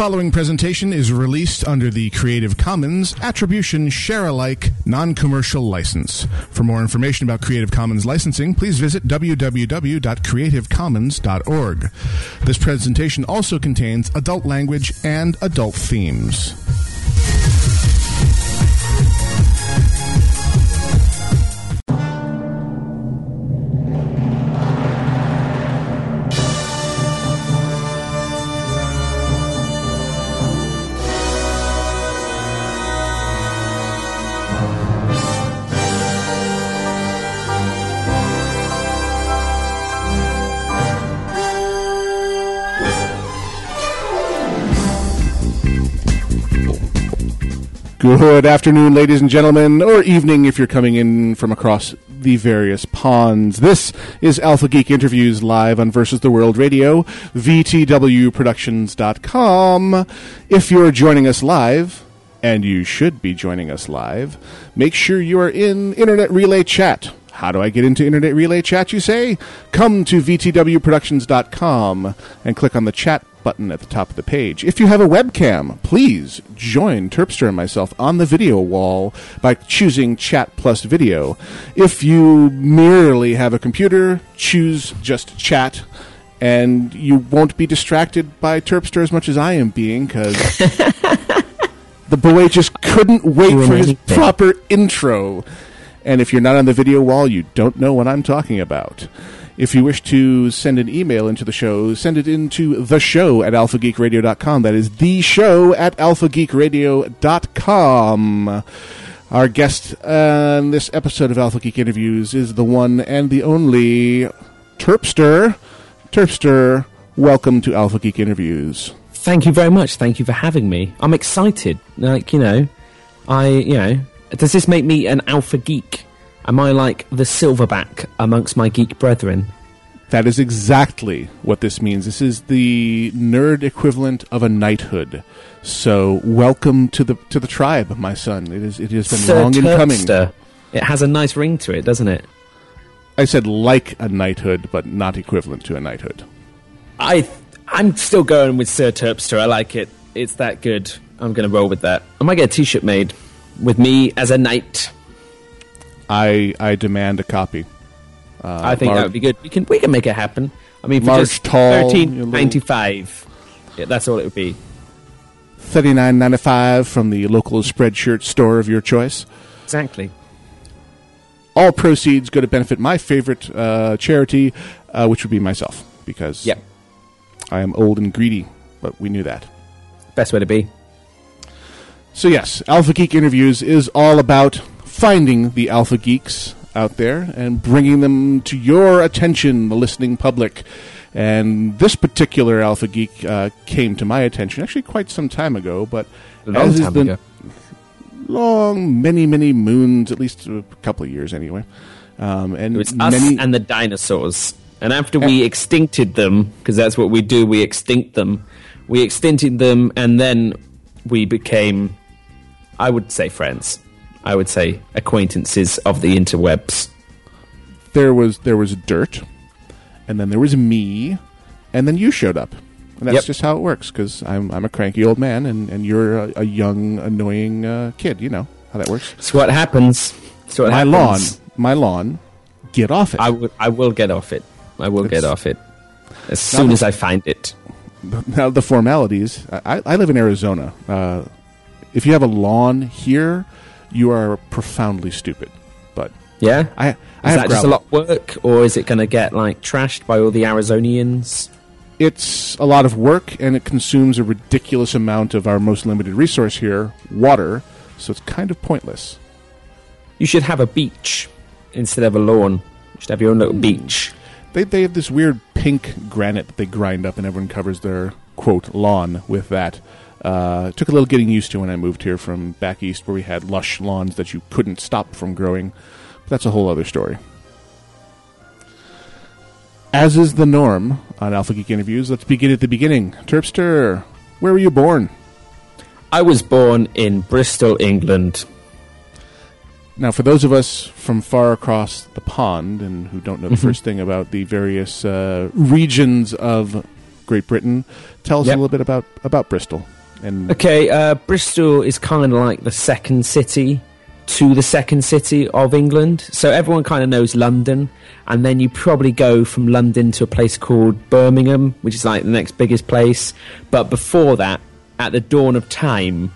following presentation is released under the Creative Commons Attribution Share Alike Non Commercial License. For more information about Creative Commons licensing, please visit www.creativecommons.org. This presentation also contains adult language and adult themes. Good afternoon, ladies and gentlemen, or evening if you're coming in from across the various ponds. This is Alpha Geek Interviews live on Versus the World Radio, VTWProductions.com. If you're joining us live, and you should be joining us live, make sure you are in Internet Relay Chat. How do I get into Internet Relay Chat, you say? Come to VTWProductions.com and click on the chat button at the top of the page. If you have a webcam, please join Terpster and myself on the video wall by choosing Chat plus Video. If you merely have a computer, choose just Chat. And you won't be distracted by Terpster as much as I am being, because the boy just couldn't wait for his proper intro. And if you're not on the video wall, you don't know what I'm talking about. If you wish to send an email into the show, send it into the show at alphageekradio.com. That is the show at alphageekradio.com. Our guest uh, on this episode of Alpha Geek Interviews is the one and the only Terpster. Terpster, welcome to Alpha Geek Interviews. Thank you very much. Thank you for having me. I'm excited. Like, you know, I, you know, does this make me an alpha geek? Am I like the silverback amongst my geek brethren? That is exactly what this means. This is the nerd equivalent of a knighthood. So, welcome to the to the tribe, my son. It is it has been Sir long in coming. It has a nice ring to it, doesn't it? I said like a knighthood, but not equivalent to a knighthood. I, I'm still going with Sir Terpster. I like it. It's that good. I'm going to roll with that. I might get a T-shirt made with me as a knight. I I demand a copy. I think that would be good. We can we can make it happen. I mean, Large, just tall, thirteen ninety five. Yeah, that's all it would be. Thirty nine ninety five from the local spreadshirt store of your choice. Exactly. All proceeds go to benefit my favorite uh, charity, uh, which would be myself, because Yep. I am old and greedy. But we knew that. Best way to be. So yes, Alpha Geek Interviews is all about finding the alpha geeks out there and bringing them to your attention, the listening public. And this particular alpha geek uh, came to my attention actually quite some time ago, but A long as is the ago. long, many, many moons, at least a couple of years anyway. Um, and It was us many, and the dinosaurs. And after we extincted them, because that's what we do, we extinct them. We extincted them, and then we became, I would say, friends. I would say acquaintances of the interwebs. there was there was dirt, and then there was me, and then you showed up. And that's Yep. just how it works because I'm I'm a cranky old man, and, and you're a, a young annoying uh, kid. You know how that works. So what happens? So what my happens? lawn, my lawn. Get off it. I will. I will get off it. I will It's- get off it as soon Now- as I find it. now the formalities. I, I live in Arizona. Uh, if you have a lawn here, you are profoundly stupid. But Yeah. I I Is have that just a lot of work, or is it going to get like trashed by all the Arizonians? it's a lot of work and it consumes a ridiculous amount of our most limited resource here, water. So it's kind of pointless. You should have a beach instead of a lawn. You should have your own little hmm. beach. They they have this weird pink granite that they grind up, and everyone covers their quote lawn with that. Uh, it took a little getting used to when I moved here from back east, where we had lush lawns that you couldn't stop from growing. But that's a whole other story. As is the norm on Alpha Geek interviews, let's begin at the beginning. Terpster, where were you born? I was born in Bristol, England. Now, for those of us from far across the pond and who don't know the first thing about the various uh, regions of Great Britain. Tell us Yep. a little bit about about Bristol. Okay, uh, Bristol is kind of like the second city to the second city of England. So everyone kind of knows London, and then you probably go from London to a place called Birmingham, which is like the next biggest place. But before that, at the dawn of time,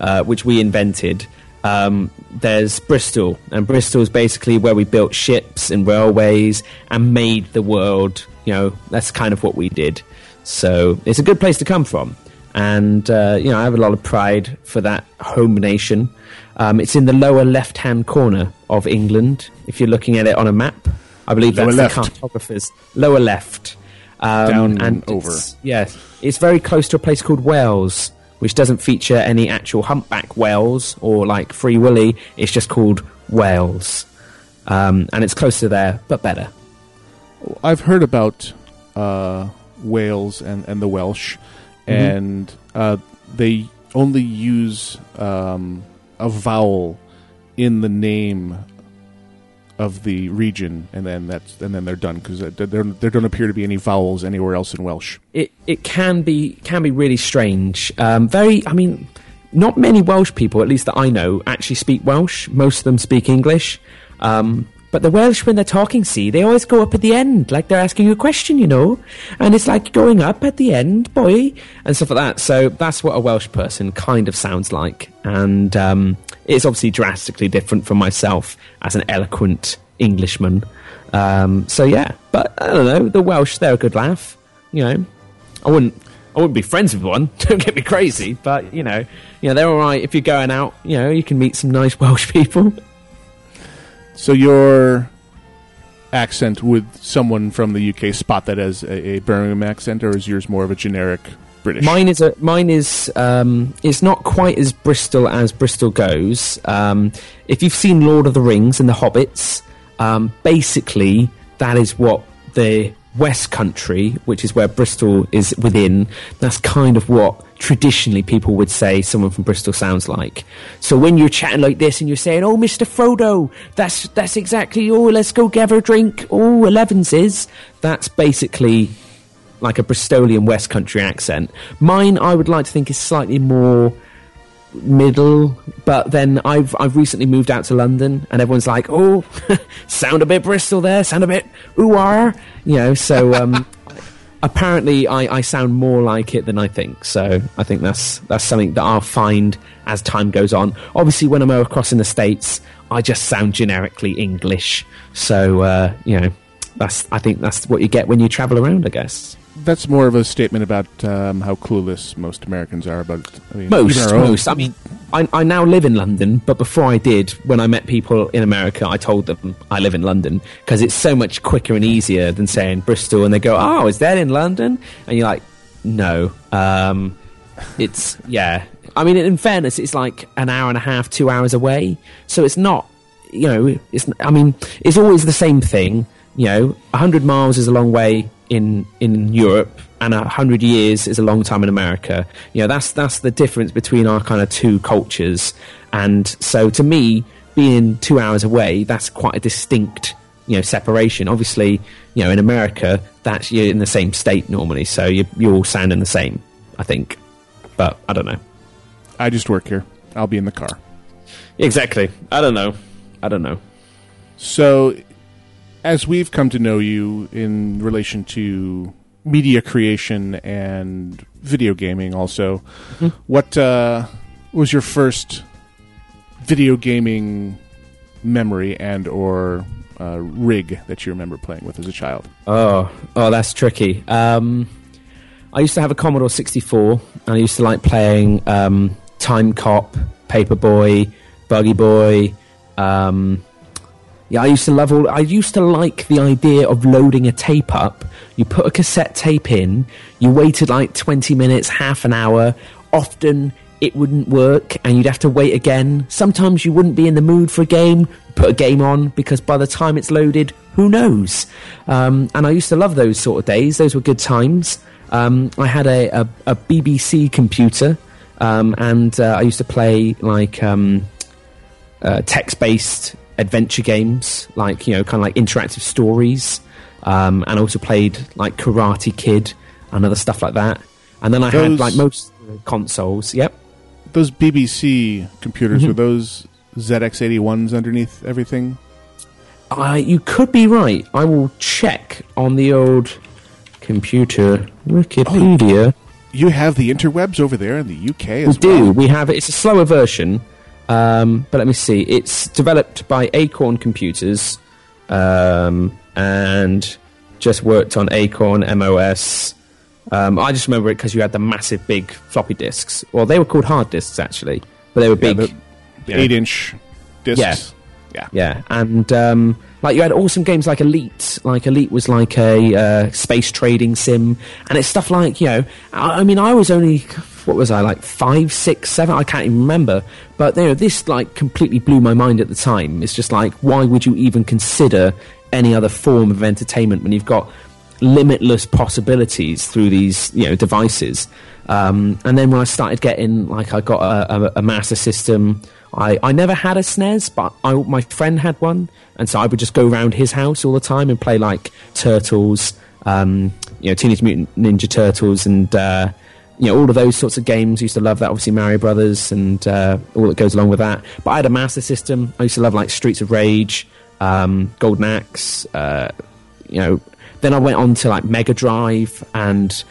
uh, which we invented, um, there's Bristol, and Bristol is basically where we built ships and railways and made the world. You know, that's kind of what we did. So it's a good place to come from, and uh, you know I have a lot of pride for that home nation. Um, it's in the lower left-hand corner of England. If you're looking at it on a map, I believe Lower that's left. the cartographer's lower left. Um, Down and over. it's- Yes, it's very close to a place called Wales, which doesn't feature any actual humpback whales or like Free Willy. It's just called Wales, um, and it's closer there, but better. I've heard about uh, Wales and, and the Welsh, and uh, they only use um, a vowel in the name of the region, and then that's and then they're done because there, there there don't appear to be any vowels anywhere else in Welsh. it it can be can be really strange. Um, very, I mean, not many Welsh people, at least that I know, actually speak Welsh. Most of them speak English. Um, but the Welsh, when they're talking, see, they always go up at the end, like they're asking you a question, you know, and it's like going up at the end, boy, and stuff like that. So that's what a Welsh person kind of sounds like, and um, it's obviously drastically different from myself as an eloquent Englishman. Um, so yeah, but I don't know, the Welsh, they're a good laugh, you know. I wouldn't. I wouldn't be friends with one. Don't get me crazy, but you know, you know they're all right. If you're going out, you know, you can meet some nice Welsh people. So your accent would someone from the UK spot that as a, a Birmingham accent, or is yours more of a generic British? Mine is a mine is um, it's not quite as Bristol as Bristol goes. Um, if you've seen Lord of the Rings and the Hobbits, um, basically that is what the West Country, which is where Bristol is within, that's kind of what traditionally people would say someone from Bristol sounds like. So when you're chatting like this and you're saying, "Oh, Mister Frodo," that's that's exactly. Oh, let's go get a drink. Oh, Elevens is. That's basically like a Bristolian West Country accent. Mine, I would like to think, is slightly more middle, but then I've I've recently moved out to London, and everyone's like, "Oh, sound a bit Bristol there, sound a bit ooh ah," you know. So um, apparently, I, I sound more like it than I think. So I think that's that's something that I'll find as time goes on. Obviously, when I'm across in the states, I just sound generically English. So uh, you know, that's I think that's what you get when you travel around. I guess. That's more of a statement about um, how clueless most Americans are about. I mean, Most, even our own- most. I mean, I, I now live in London, but before I did, when I met people in America, I told them I live in London because it's so much quicker and easier than saying Bristol, and they go, "Oh, is that in London?" And you're like, "No." Um, it's yeah. I mean, in fairness, it's like an hour and a half, two hours away, so it's not. You know, it's. I mean, it's always the same thing. You know, hundred miles is a long way in in Europe, and a hundred years is a long time in America. You know, that's that's the difference between our kind of two cultures. And so, to me, being two hours away, that's quite a distinct you know separation. Obviously, you know, in America, that's you're in the same state normally, so you you all sounding the same. I think, but I don't know. I just work here. I'll be in the car. Exactly. I don't know. I don't know. So, as we've come to know you in relation to media creation and video gaming, also, what uh, was your first video gaming memory and or uh, rig that you remember playing with as a child? Oh, oh, that's tricky. Um, I used to have a Commodore 64, and I used to like playing um, Time Cop, Paperboy, Buggy Boy. Um, yeah, I used to love all. I used to like the idea of loading a tape up. You put a cassette tape in, you waited like 20 minutes, half an hour. Often it wouldn't work, and you'd have to wait again. Sometimes you wouldn't be in the mood for a game. Put a game on because by the time it's loaded, who knows? Um, and I used to love those sort of days. Those were good times. Um, I had a, a, a BBC computer, um, and uh, I used to play like. Um, uh, text-based adventure games, like you know, kind of like interactive stories, um, and also played like Karate Kid and other stuff like that. And then I Those- had like most consoles. Yep. Those BBC computers Mm-hmm. were those ZX81s underneath everything. Uh, you could be right. I will check on the old computer Wikipedia. You have the interwebs over there in the UK we as do. We have it's a slower version, um, but let me see. It's developed by Acorn Computers, um, and just worked on Acorn MOS. Um, I just remember it because you had the massive big floppy disks. Well, they were called hard disks actually, but they were Yeah, big. the, the Yeah. eight-inch discs. Yeah. Yeah. Yeah, and um, like you had awesome games like Elite. Like Elite was like a uh, space trading sim, and it's stuff like you know. I, I mean, I was only what was I like five, six, seven? I can't even remember. But you know, this like completely blew my mind at the time. It's just like, why would you even consider any other form of entertainment when you've got limitless possibilities through these you know devices. Um, and then when I started getting like I got a, a, a Master System. I, I never had a SNES, but I, my friend had one, and so I would just go around his house all the time and play like Turtles, um, you know, Teenage Mutant Ninja Turtles, and uh, you know all of those sorts of games. Used to love that. Obviously, Mario Brothers and uh, all that goes along with that. But I had a Master System. I used to love like Streets of Rage, um, Golden Axe, uh, you know. Then I went on to like Mega Drive and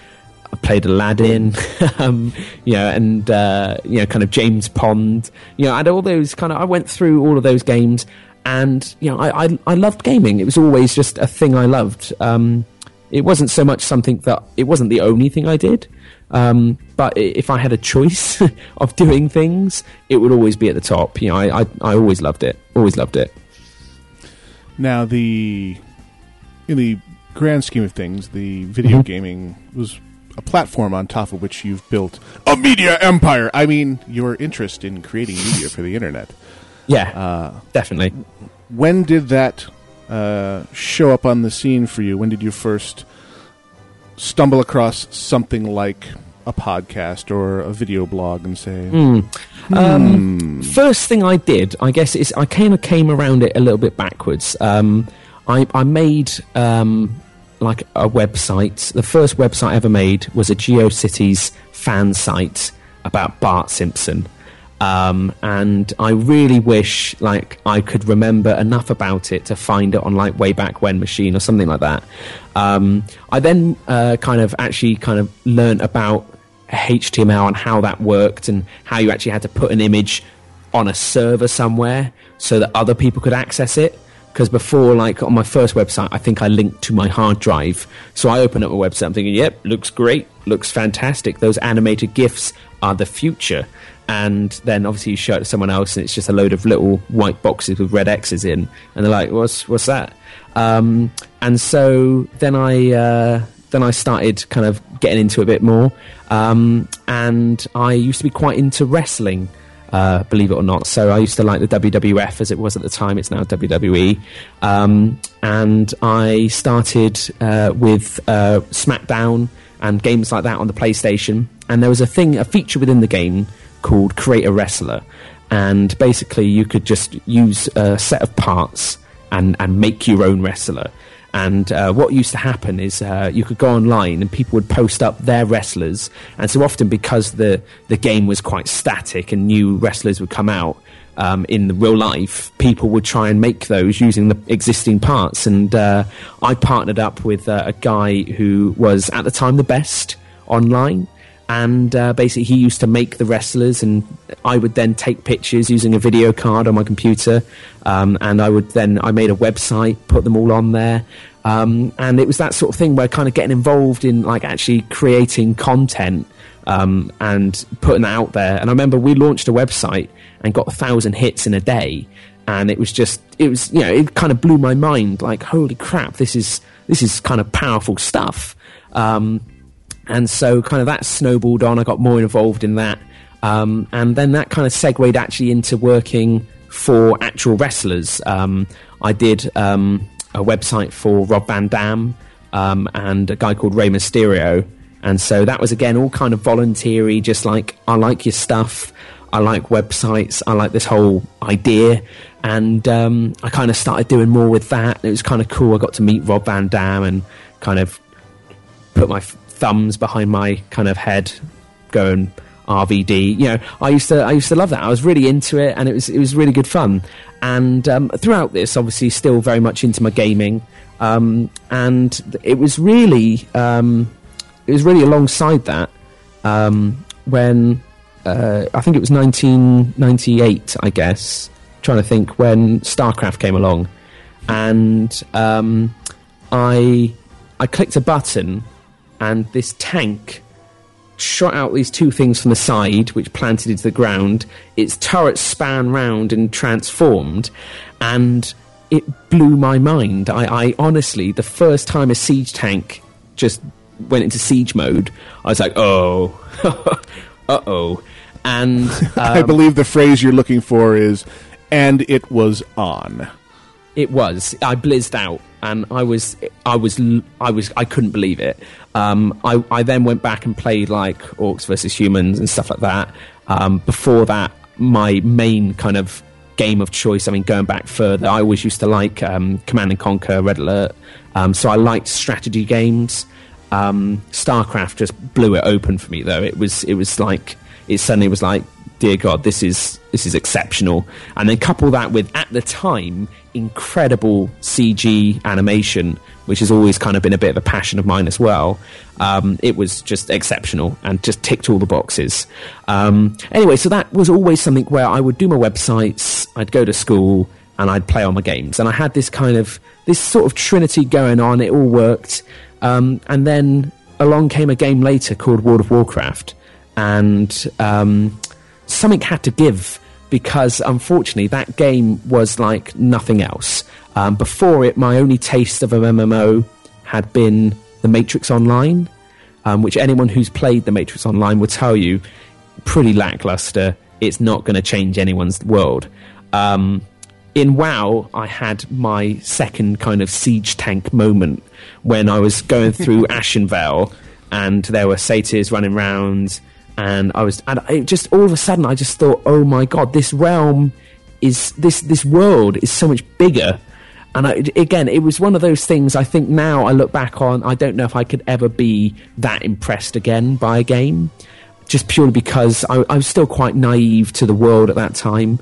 I played Aladdin, um, you know, and uh, you know, kind of James Pond. You know, I had all those kind of. I went through all of those games, and you know, I I, I loved gaming. It was always just a thing I loved. Um, it wasn't so much something that it wasn't the only thing I did. Um, but if I had a choice of doing things, it would always be at the top. You know, I, I, I always loved it. Always loved it. Now, the in the grand scheme of things, the video Mhm. gaming was a platform on top of which you've built a media empire. I mean, your interest in creating media for the internet. Yeah, Uh, definitely. when did that uh, show up on the scene for you? When did you first stumble across something like a podcast or a video blog and say, Hmm. Um, first thing I did, I guess, is I kind of came around it a little bit backwards. Um, I, I made um, like a website. The first website I ever made was a GeoCities fan site about Bart Simpson. Um, and I really wish like I could remember enough about it to find it on like way back when machine or something like that. Um, I then uh, kind of actually kind of learned about HTML and how that worked and how you actually had to put an image on a server somewhere so that other people could access it. Because before, like on my first website, I think I linked to my hard drive. So I open up a website, I'm thinking, yep, looks great, looks fantastic. Those animated GIFs are the future. And then obviously you show it to someone else, and it's just a load of little white boxes with red X's in, and they're like, "What's what's that?" Um, and so then I uh, then I started kind of getting into a bit more, um, and I used to be quite into wrestling uh, believe it or not. So I used to like the WWF as it was at the time. It's now WWE, um, and I started uh, with uh, SmackDown and games like that on the PlayStation. And there was a thing, a feature within the game called Create a Wrestler, and basically you could just use a set of parts and and make your own wrestler. And uh, what used to happen is uh, you could go online and people would post up their wrestlers. And so often, because the, the game was quite static and new wrestlers would come out um, in the real life, people would try and make those using the existing parts. And uh, I partnered up with uh, a guy who was at the time the best online. And uh, basically, he used to make the wrestlers, and I would then take pictures using a video card on my computer. Um, and I would then I made a website, put them all on there, um, and it was that sort of thing where kind of getting involved in like actually creating content um, and putting that out there. And I remember we launched a website and got a thousand hits in a day, and it was just it was you know it kind of blew my mind. Like holy crap, this is this is kind of powerful stuff. Um, and so kind of that snowballed on. I got more involved in that, um, and then that kind of segued actually into working for actual wrestlers. Um, I did um, a website for Rob Van Dam um, and a guy called Rey Mysterio, and so that was again all kind of voluntary. Just like I like your stuff, I like websites, I like this whole idea, and um, I kind of started doing more with that. It was kind of cool. I got to meet Rob Van Dam and kind of put my thumbs behind my kind of head, going RVD. You know, I used to I used to love that. I was really into it, and it was it was really good fun. And um, throughout this, obviously, still very much into my gaming. Um, and it was really um, it was really alongside that um, when uh, I think it was 1998, I guess. trying to think when StarCraft came along, and um, I I clicked a button, and this tank shot out these two things from the side, which planted into the ground. Its turret span round and transformed, and it blew my mind. I, I honestly, the first time a siege tank just went into siege mode, I was like, oh, uh oh. And um, I believe the phrase you're looking for is, and it was on. It was. I blizzed out, and I was, I was, I was, I couldn't believe it. Um, I, I then went back and played like Orcs versus Humans and stuff like that. Um, before that, my main kind of game of choice. I mean, going back further, I always used to like um, Command and Conquer, Red Alert. Um, so I liked strategy games. Um, StarCraft just blew it open for me, though. It was it was like it suddenly was like, dear God, this is this is exceptional. And then couple that with at the time incredible CG animation, which has always kind of been a bit of a passion of mine as well. Um, it was just exceptional and just ticked all the boxes. Um, anyway, so that was always something where I would do my websites, I'd go to school, and I'd play on my games. And I had this kind of this sort of trinity going on. It all worked. Um, and then along came a game later called World of Warcraft, and um, something had to give because unfortunately that game was like nothing else. Um, before it, my only taste of a MMO had been The Matrix Online, um, which anyone who's played The Matrix Online will tell you pretty lackluster. It's not going to change anyone's world. Um, in WoW, I had my second kind of siege tank moment when I was going through Ashenvale and there were satyrs running around and I was and I just all of a sudden I just thought, oh my god, this realm is this this world is so much bigger. And I, again, it was one of those things. I think now I look back on, I don't know if I could ever be that impressed again by a game, just purely because I, I was still quite naive to the world at that time.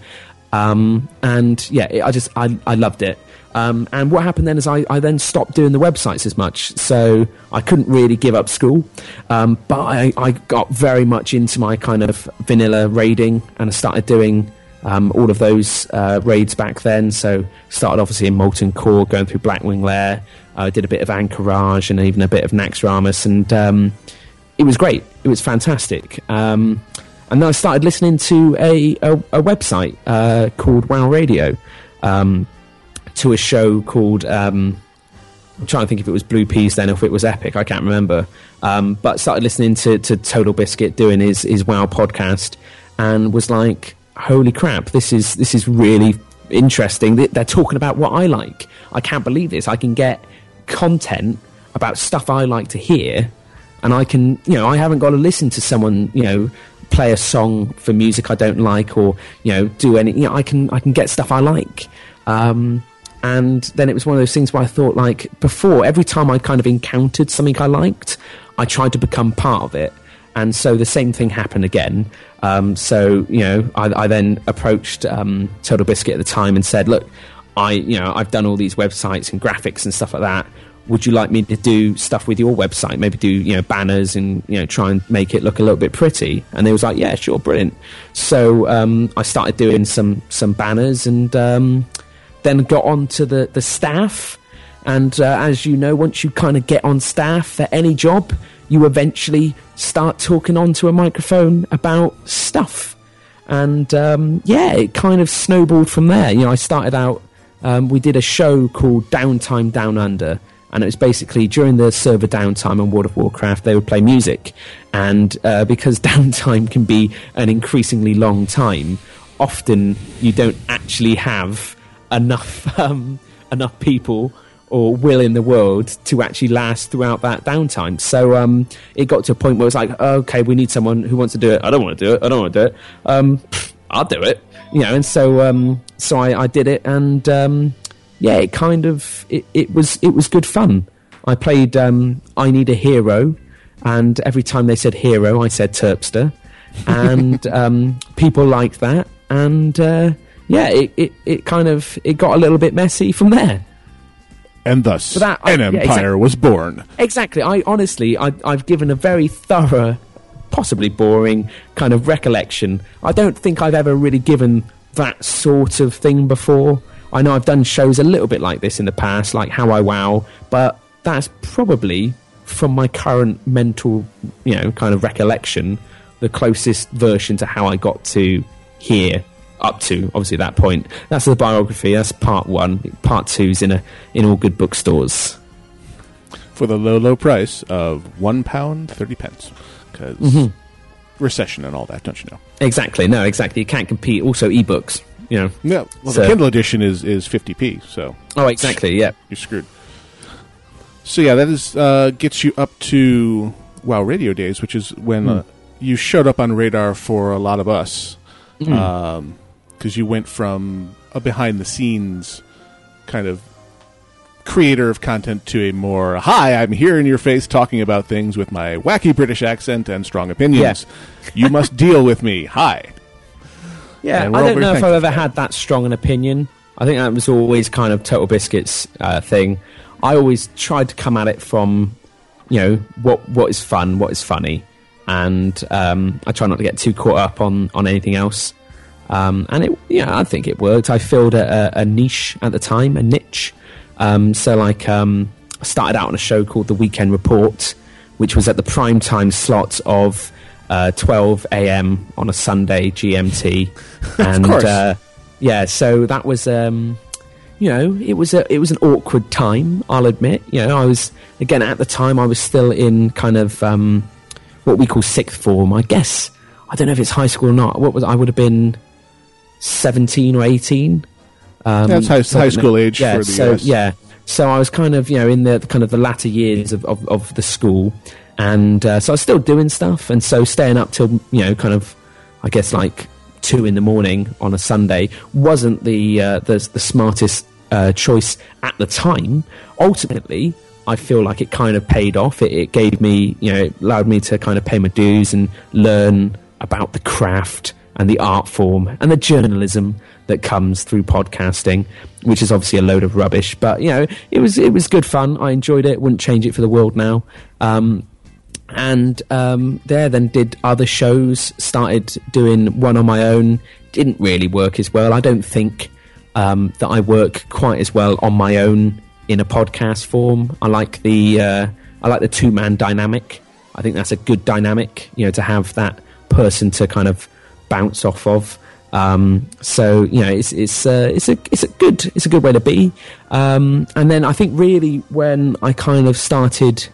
Um, and yeah, it, I just I, I loved it. Um, and what happened then is I, I, then stopped doing the websites as much, so I couldn't really give up school. Um, but I, I, got very much into my kind of vanilla raiding, and I started doing um, all of those uh, raids back then. So started obviously in Molten Core, going through Blackwing Lair. I did a bit of Ahn'Qiraj and even a bit of Naxxramas, and um, it was great. It was fantastic. Um, and then I started listening to a, a, a website uh, called WoW Radio. Um, to a show called. Um, I'm trying to think if it was Blue Peas then, if it was Epic. I can't remember. Um, but started listening to, to Total Biscuit doing his his WoW podcast, and was like, "Holy crap! This is this is really interesting. They're talking about what I like. I can't believe this. I can get content about stuff I like to hear, and I can, you know, I haven't got to listen to someone, you know, play a song for music I don't like, or you know, do any. You know, I can I can get stuff I like." Um, and then it was one of those things where I thought, like, before, every time I kind of encountered something I liked, I tried to become part of it. And so the same thing happened again. Um, so, you know, I, I then approached um, Total Biscuit at the time and said, look, I, you know, I've done all these websites and graphics and stuff like that. Would you like me to do stuff with your website? Maybe do, you know, banners and, you know, try and make it look a little bit pretty. And they was like, yeah, sure, brilliant. So um, I started doing some, some banners and um, then got on to the, the staff. And uh, as you know, once you kind of get on staff for any job, you eventually start talking onto a microphone about stuff. And um, yeah, it kind of snowballed from there. You know, I started out, um, we did a show called Downtime Down Under. And it was basically during the server downtime on World of Warcraft, they would play music. And uh, because downtime can be an increasingly long time, often you don't actually have enough um, enough people or will in the world to actually last throughout that downtime. So um, it got to a point where it's like, okay, we need someone who wants to do it. I don't want to do it. I don't want to do it. Um, I'll do it. You know, and so um, so I, I, did it, and um, yeah, it kind of it, it was it was good fun. I played um, I Need a Hero, and every time they said hero, I said Terpster, and um, people liked that, and uh, yeah, it, it, it kind of it got a little bit messy from there. And thus, that- I- an yeah, empire exactly. was born. Exactly. I honestly, I, I've given a very thorough, possibly boring kind of recollection. I don't think I've ever really given that sort of thing before. I know I've done shows a little bit like this in the past, like How I Wow, but that's probably from my current mental, you know, kind of recollection, the closest version to how I got to here. Up to obviously at that point. That's the biography. That's part one. Part two's in a in all good bookstores. for the low, low price of one pound thirty pence. Because Mm-hmm. recession and all that, don't you know? Exactly. No, exactly. You can't compete. Also, ebooks. You know. Yeah. Well, So- the Kindle edition is is fifty p. So Oh, exactly. Yeah. you're screwed. So yeah, that is uh, gets you up to Wow Radio days, which is when uh, you showed up on radar for a lot of us, because you went from a behind the scenes kind of creator of content to a more hi, I'm here in your face talking about things with my wacky British accent and strong opinions. you must deal with me. Hi. Yeah. I don't know if I've ever had that strong an opinion. I think that was always kind of Total Biscuits uh, thing. I always tried to come at it from, you know, what what is fun, what is funny, and um, I try not to get too caught up on on anything else. Um, and it, yeah, I think it worked. I filled a, a, niche at the time, a niche. Um, so, like, um, I started out on a show called The Weekend Report, which was at the prime time slot of uh, 12 a.m. on a Sunday GMT, and. Uh, yeah, so that was. Um, you know, it was a it was an awkward time. I'll admit. You know, I was again at the time I was still in kind of um, what we call sixth form. I guess I don't know if it's high school or not. What was I would have been seventeen or eighteen. Um, That's high- high school age yeah, for the so, US. Yeah, so I was kind of you know in the kind of the latter years of of, of the school, and uh, so I was still doing stuff, and so staying up till you know kind of I guess like two in the morning on a Sunday wasn't the uh, the, the smartest uh, choice at the time. Ultimately, I feel like it kind of paid off. It, it gave me, you know, it allowed me to kind of pay my dues and learn about the craft and the art form and the journalism that comes through podcasting, which is obviously a load of rubbish. But you know, it was it was good fun. I enjoyed it. Wouldn't change it for the world now. Um, and um, there then did other shows started doing one on my own didn't really work as well i don't think um, that i work quite as well on my own in a podcast form i like the uh, i like the two man dynamic i think that's a good dynamic you know to have that person to kind of bounce off of. Um, so you know it's it's uh, it's a it's a good it's a good way to be. Um, and then I think really when I kind of started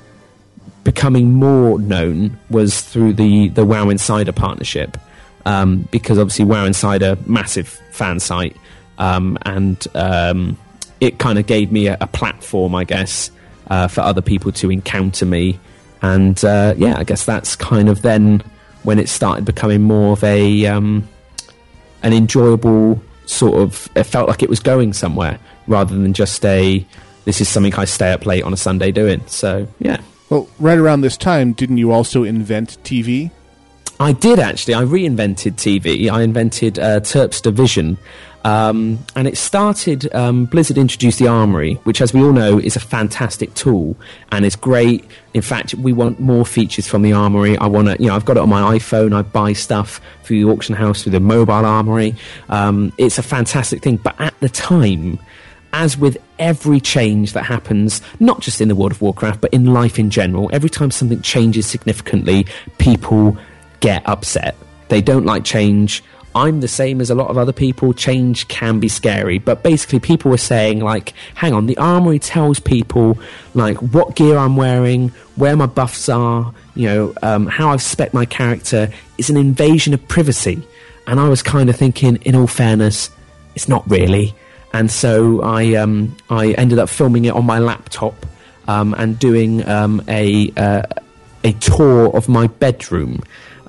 becoming more known was through the the Wow Insider partnership, um, because obviously Wow Insider massive fan site, um, and um, it kind of gave me a, a platform, I guess, uh, for other people to encounter me, and uh, yeah, I guess that's kind of then when it started becoming more of a um, an enjoyable sort of. It felt like it was going somewhere rather than just a. This is something I stay up late on a Sunday doing. So yeah. Well, right around this time, didn't you also invent TV? I did actually. I reinvented TV. I invented uh, Terpster Vision. Um, and it started, um, Blizzard introduced the Armory, which, as we all know, is a fantastic tool and is great. In fact, we want more features from the Armory. I want to, you know, I've got it on my iPhone. I buy stuff through the auction house, through the mobile Armory. Um, it's a fantastic thing. But at the time, as with every change that happens, not just in the World of Warcraft, but in life in general, every time something changes significantly, people get upset. They don't like change. I'm the same as a lot of other people. Change can be scary, but basically, people were saying, like, hang on, the armory tells people, like, what gear I'm wearing, where my buffs are, you know, um, how I've spec my character. It's an invasion of privacy. And I was kind of thinking, in all fairness, it's not really and so I um, I ended up filming it on my laptop um, and doing um, a uh, a tour of my bedroom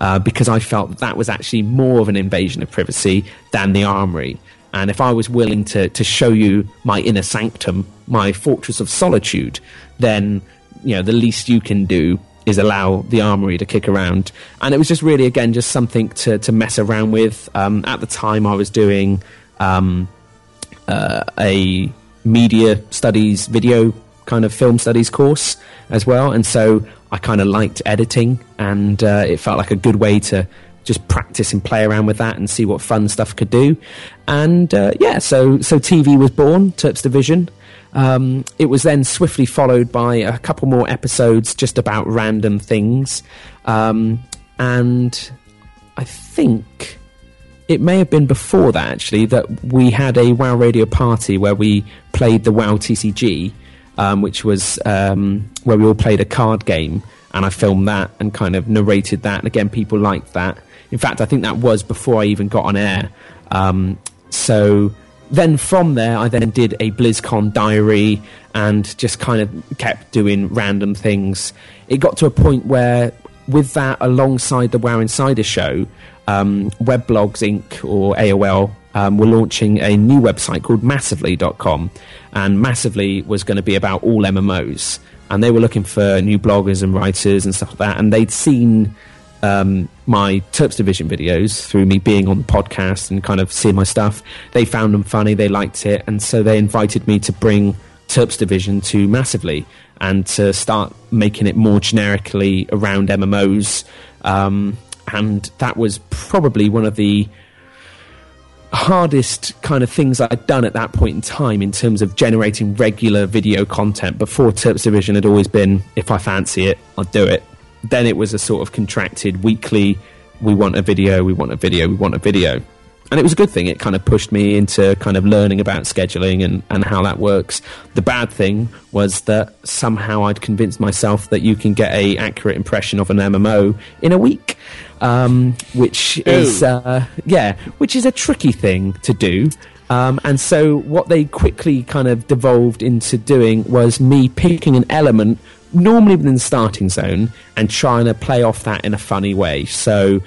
uh, because I felt that was actually more of an invasion of privacy than the armory. And if I was willing to to show you my inner sanctum, my fortress of solitude, then you know the least you can do is allow the armory to kick around. And it was just really, again, just something to, to mess around with. Um, at the time, I was doing um, uh, a media studies, video kind of film studies course as well. And so I kind of liked editing, and uh, it felt like a good way to just practice and play around with that and see what fun stuff could do. And uh, yeah, so so TV was born, Terps Division. Um, it was then swiftly followed by a couple more episodes just about random things. Um, and I think it may have been before that actually that we had a WoW radio party where we played the WoW TCG, um, which was um, where we all played a card game. And I filmed that and kind of narrated that. And again, people liked that. In fact, I think that was before I even got on air. Um, so then from there, I then did a BlizzCon diary and just kind of kept doing random things. It got to a point where, with that alongside the WoW Insider show, um, Weblogs Inc. or AOL um, were launching a new website called Massively.com. And Massively was going to be about all MMOs. And they were looking for new bloggers and writers and stuff like that. And they'd seen um, my Terps Division videos through me being on the podcast and kind of seeing my stuff. They found them funny, they liked it, and so they invited me to bring Terps Division to Massively and to start making it more generically around MMOs. Um, and that was probably one of the hardest kind of things I'd done at that point in time in terms of generating regular video content. Before Terps Division had always been, if I fancy it, I'll do it then it was a sort of contracted weekly we want a video we want a video we want a video and it was a good thing it kind of pushed me into kind of learning about scheduling and, and how that works the bad thing was that somehow i'd convinced myself that you can get a accurate impression of an mmo in a week um, which Ooh. is uh, yeah which is a tricky thing to do um, and so what they quickly kind of devolved into doing was me picking an element normally within the starting zone and trying to play off that in a funny way. So,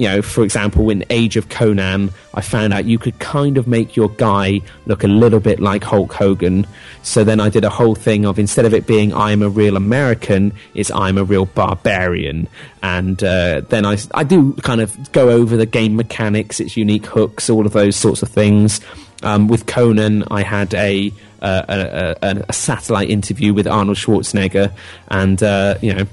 you know, for example, in Age of Conan, I found out you could kind of make your guy look a little bit like Hulk Hogan. So then I did a whole thing of instead of it being I'm a real American, it's I'm a real barbarian. And uh, then I, I do kind of go over the game mechanics, its unique hooks, all of those sorts of things. Um, with Conan, I had a uh, a, a, a, satellite interview with Arnold Schwarzenegger, and uh, you know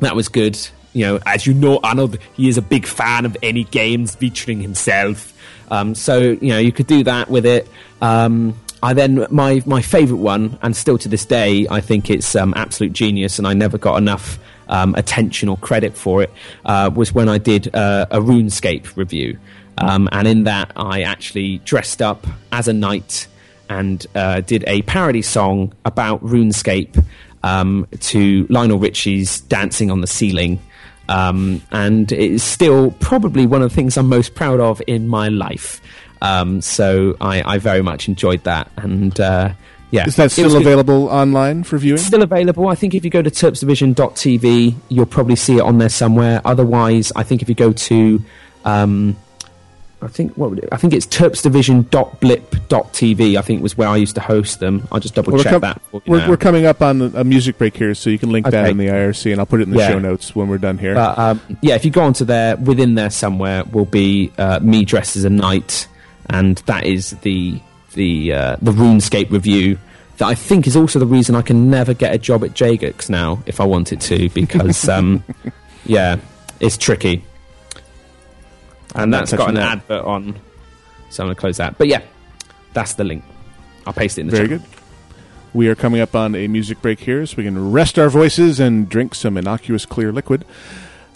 that was good. You know, as you know, Arnold he is a big fan of any games featuring himself. Um, so you know you could do that with it. Um, I then my my favourite one, and still to this day, I think it's um, absolute genius, and I never got enough um, attention or credit for it. Uh, was when I did uh, a RuneScape review, um, and in that I actually dressed up as a knight and uh, did a parody song about RuneScape um, to Lionel Richie's Dancing on the Ceiling. Um, and it's still probably one of the things I'm most proud of in my life. Um, so I, I, very much enjoyed that. And uh, yeah. Is that still available online for viewing? It's still available. I think if you go to terpsdivision.tv, you'll probably see it on there somewhere. Otherwise, I think if you go to. Um, I think what it, I think it's terpsdivision.blip.tv. I think was where I used to host them. I'll just double well, check com- that. We're, we're, coming up on a music break here, so you can link okay. that in the IRC, and I'll put it in the yeah. show notes when we're done here. But, um, yeah, if you go onto there, within there somewhere will be uh, me dressed as a knight, and that is the the uh, the RuneScape review. That I think is also the reason I can never get a job at Jagex now if I wanted to, because um, yeah, it's tricky and that's got an that. advert on. So I'm going to close that. But yeah, that's the link. I'll paste it in the Very good. We are coming up on a music break here, so we can rest our voices and drink some innocuous clear liquid.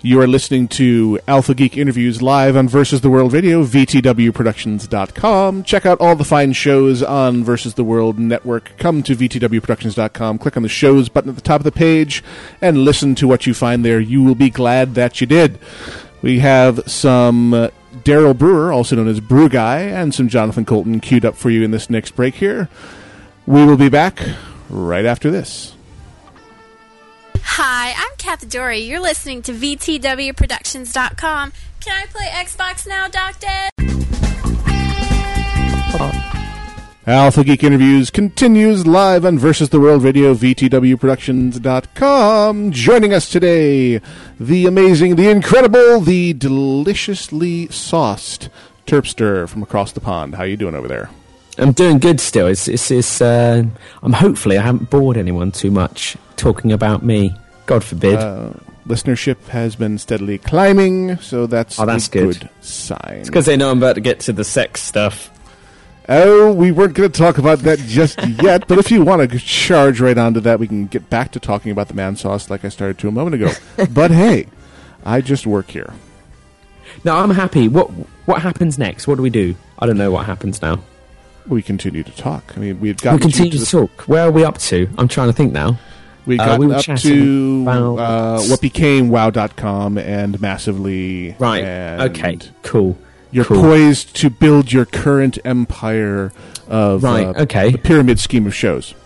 You are listening to Alpha Geek Interviews live on Versus the World Radio, VTWProductions.com. Check out all the fine shows on Versus the World Network. Come to VTWProductions.com, click on the shows button at the top of the page, and listen to what you find there. You will be glad that you did. We have some uh, Daryl Brewer, also known as Brew Guy, and some Jonathan Coulton queued up for you in this next break here. We will be back right after this. Hi, I'm Kath Dory. You're listening to VTWProductions.com. Can I play Xbox now, Doc Dad? Alpha Geek Interviews continues live on Versus the World Radio, VTWProductions.com. Joining us today, the amazing, the incredible, the deliciously sauced Terpster from across the pond. How you doing over there? I'm doing good still. It's, it's, it's uh, I'm hopefully I haven't bored anyone too much talking about me. God forbid. Uh, listenership has been steadily climbing, so that's, Oh, that's a good. good sign. Because they know I'm about to get to the sex stuff. Oh, we weren't going to talk about that just yet, but if you want to charge right onto that, we can get back to talking about the man sauce like I started to a moment ago. but hey, I just work here. No, I'm happy. What what happens next? What do we do? I don't know what happens now. We continue to talk. I mean, we've got We continue to, to talk. Where are we up to? I'm trying to think now. we uh, got we up to about- uh, what became WoW.com and massively. Right. and okay. Cool. You're cool. poised to build your current empire of Right, uh, okay. the pyramid scheme of shows.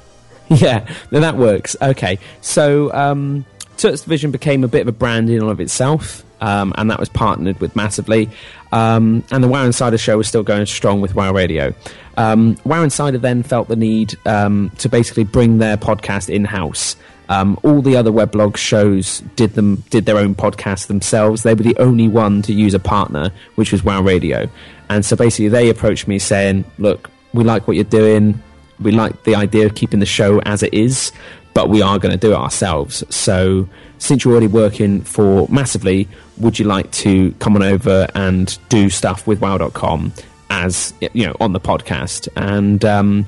Yeah, no, that works. Okay, so um, Terps Division became a bit of a brand in and of itself, um, and that was partnered with massively. Um, and the WoW Insider show was still going strong with WoW Radio. Um, WoW Insider then felt the need um, to basically bring their podcast in house. Um, all the other weblog shows did them did their own podcast themselves. They were the only one to use a partner, which was WoW Radio. And so basically, they approached me saying, "Look, we like what you're doing we like the idea of keeping the show as it is, but we are going to do it ourselves. So, since you're already working for Massively, would you like to come on over and do stuff with WoW.com as you know on the podcast? And um,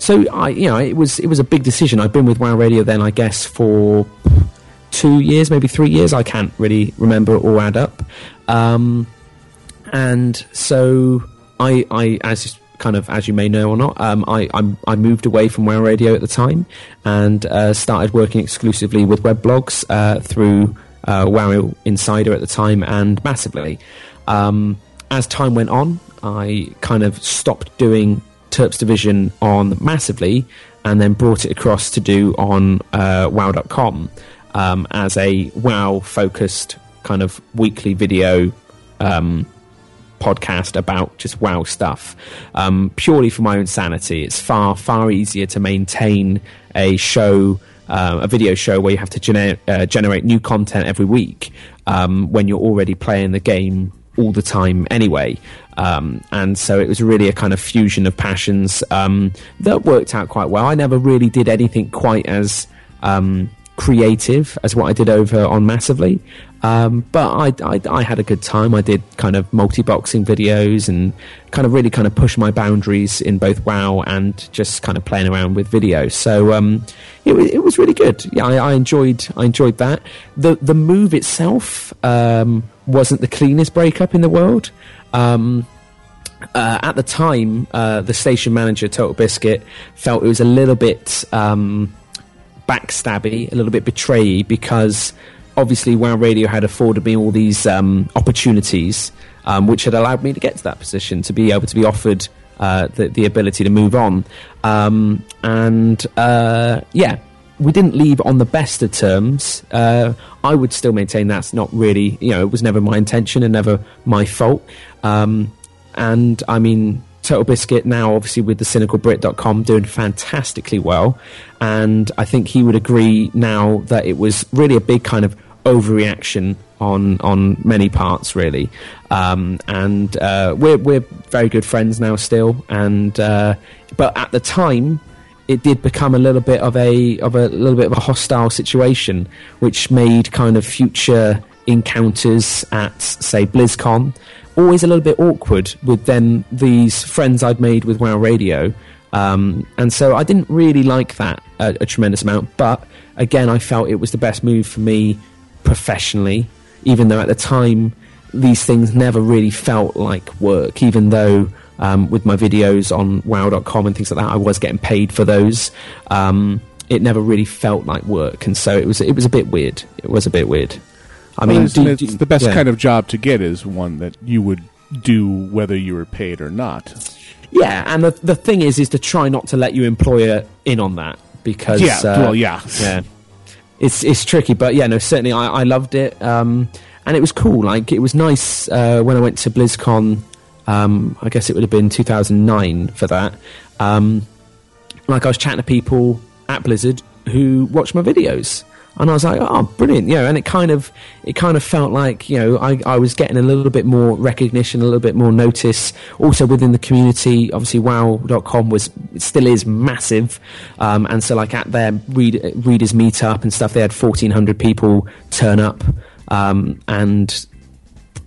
so, I you know it was it was a big decision. I've been with WoW Radio then, I guess, for two years, maybe three years. I can't really remember or add up. Um, and so I, I as kind of as you may know or not, um, I, I I moved away from WoW Radio at the time and uh, started working exclusively with web blogs uh, through uh, WoW Insider at the time and massively. Um, as time went on, I kind of stopped doing Terps Division on massively and then brought it across to do on uh, WoW.com um, as a WoW focused kind of weekly video um, podcast about just wow stuff. Um, purely for my own sanity it's far far easier to maintain a show uh, a video show where you have to gener- uh, generate new content every week um, when you're already playing the game all the time anyway um, and so it was really a kind of fusion of passions um, that worked out quite well i never really did anything quite as um, creative as what I did over on Massively. Um, but I, I, I had a good time. I did kind of multi-boxing videos and kind of really kind of push my boundaries in both WoW and just kind of playing around with video. So um, it, it was really good. Yeah, I, I enjoyed I enjoyed that. The the move itself um, wasn't the cleanest breakup in the world. Um, uh, at the time, uh, the station manager, Total Biscuit, felt it was a little bit um, backstabby, a little bit betrayy, because obviously WoW Radio had afforded me all these um, opportunities, um, which had allowed me to get to that position, to be able to be offered uh, the, the ability to move on. Um, and uh, yeah, we didn't leave on the best of terms. Uh, I would still maintain that's not really, you know, it was never my intention and never my fault. Um, and I mean, Total Biscuit now, obviously, with the cynicalbrit.com, doing fantastically well. And I think he would agree now that it was really a big kind of overreaction on on many parts, really. Um, and uh, we're we're very good friends now, still. And uh, but at the time, it did become a little bit of a of a little bit of a hostile situation, which made kind of future encounters at say BlizzCon always a little bit awkward with then these friends I'd made with WoW Radio. Um, and so I didn't really like that a, a tremendous amount. But again, I felt it was the best move for me professionally, even though at the time these things never really felt like work, even though um, with my videos on wow.com and things like that, I was getting paid for those. Um, it never really felt like work, and so it was. It was a bit weird. It was a bit weird. I Well, mean, it's, do- it's do- the best yeah. kind of job to get is one that you would do whether you were paid or not. Yeah, and the the thing is, is to try not to let your employer in on that because Yeah, uh, well, yeah. yeah, it's it's tricky, but yeah, no, certainly I, I loved it, um, and it was cool. Like it was nice uh, when I went to BlizzCon Um, I guess it would have been 2009 for that. Um, like I was chatting to people at Blizzard who watched my videos. And I was like, oh, brilliant, you know, and it kind of, it kind of felt like, you know, I, I was getting a little bit more recognition, a little bit more notice. Also within the community, obviously, WoW.com was, still is massive. Um, and so, like, at their read, readers meetup and stuff, they had 1,400 people turn up. Um, and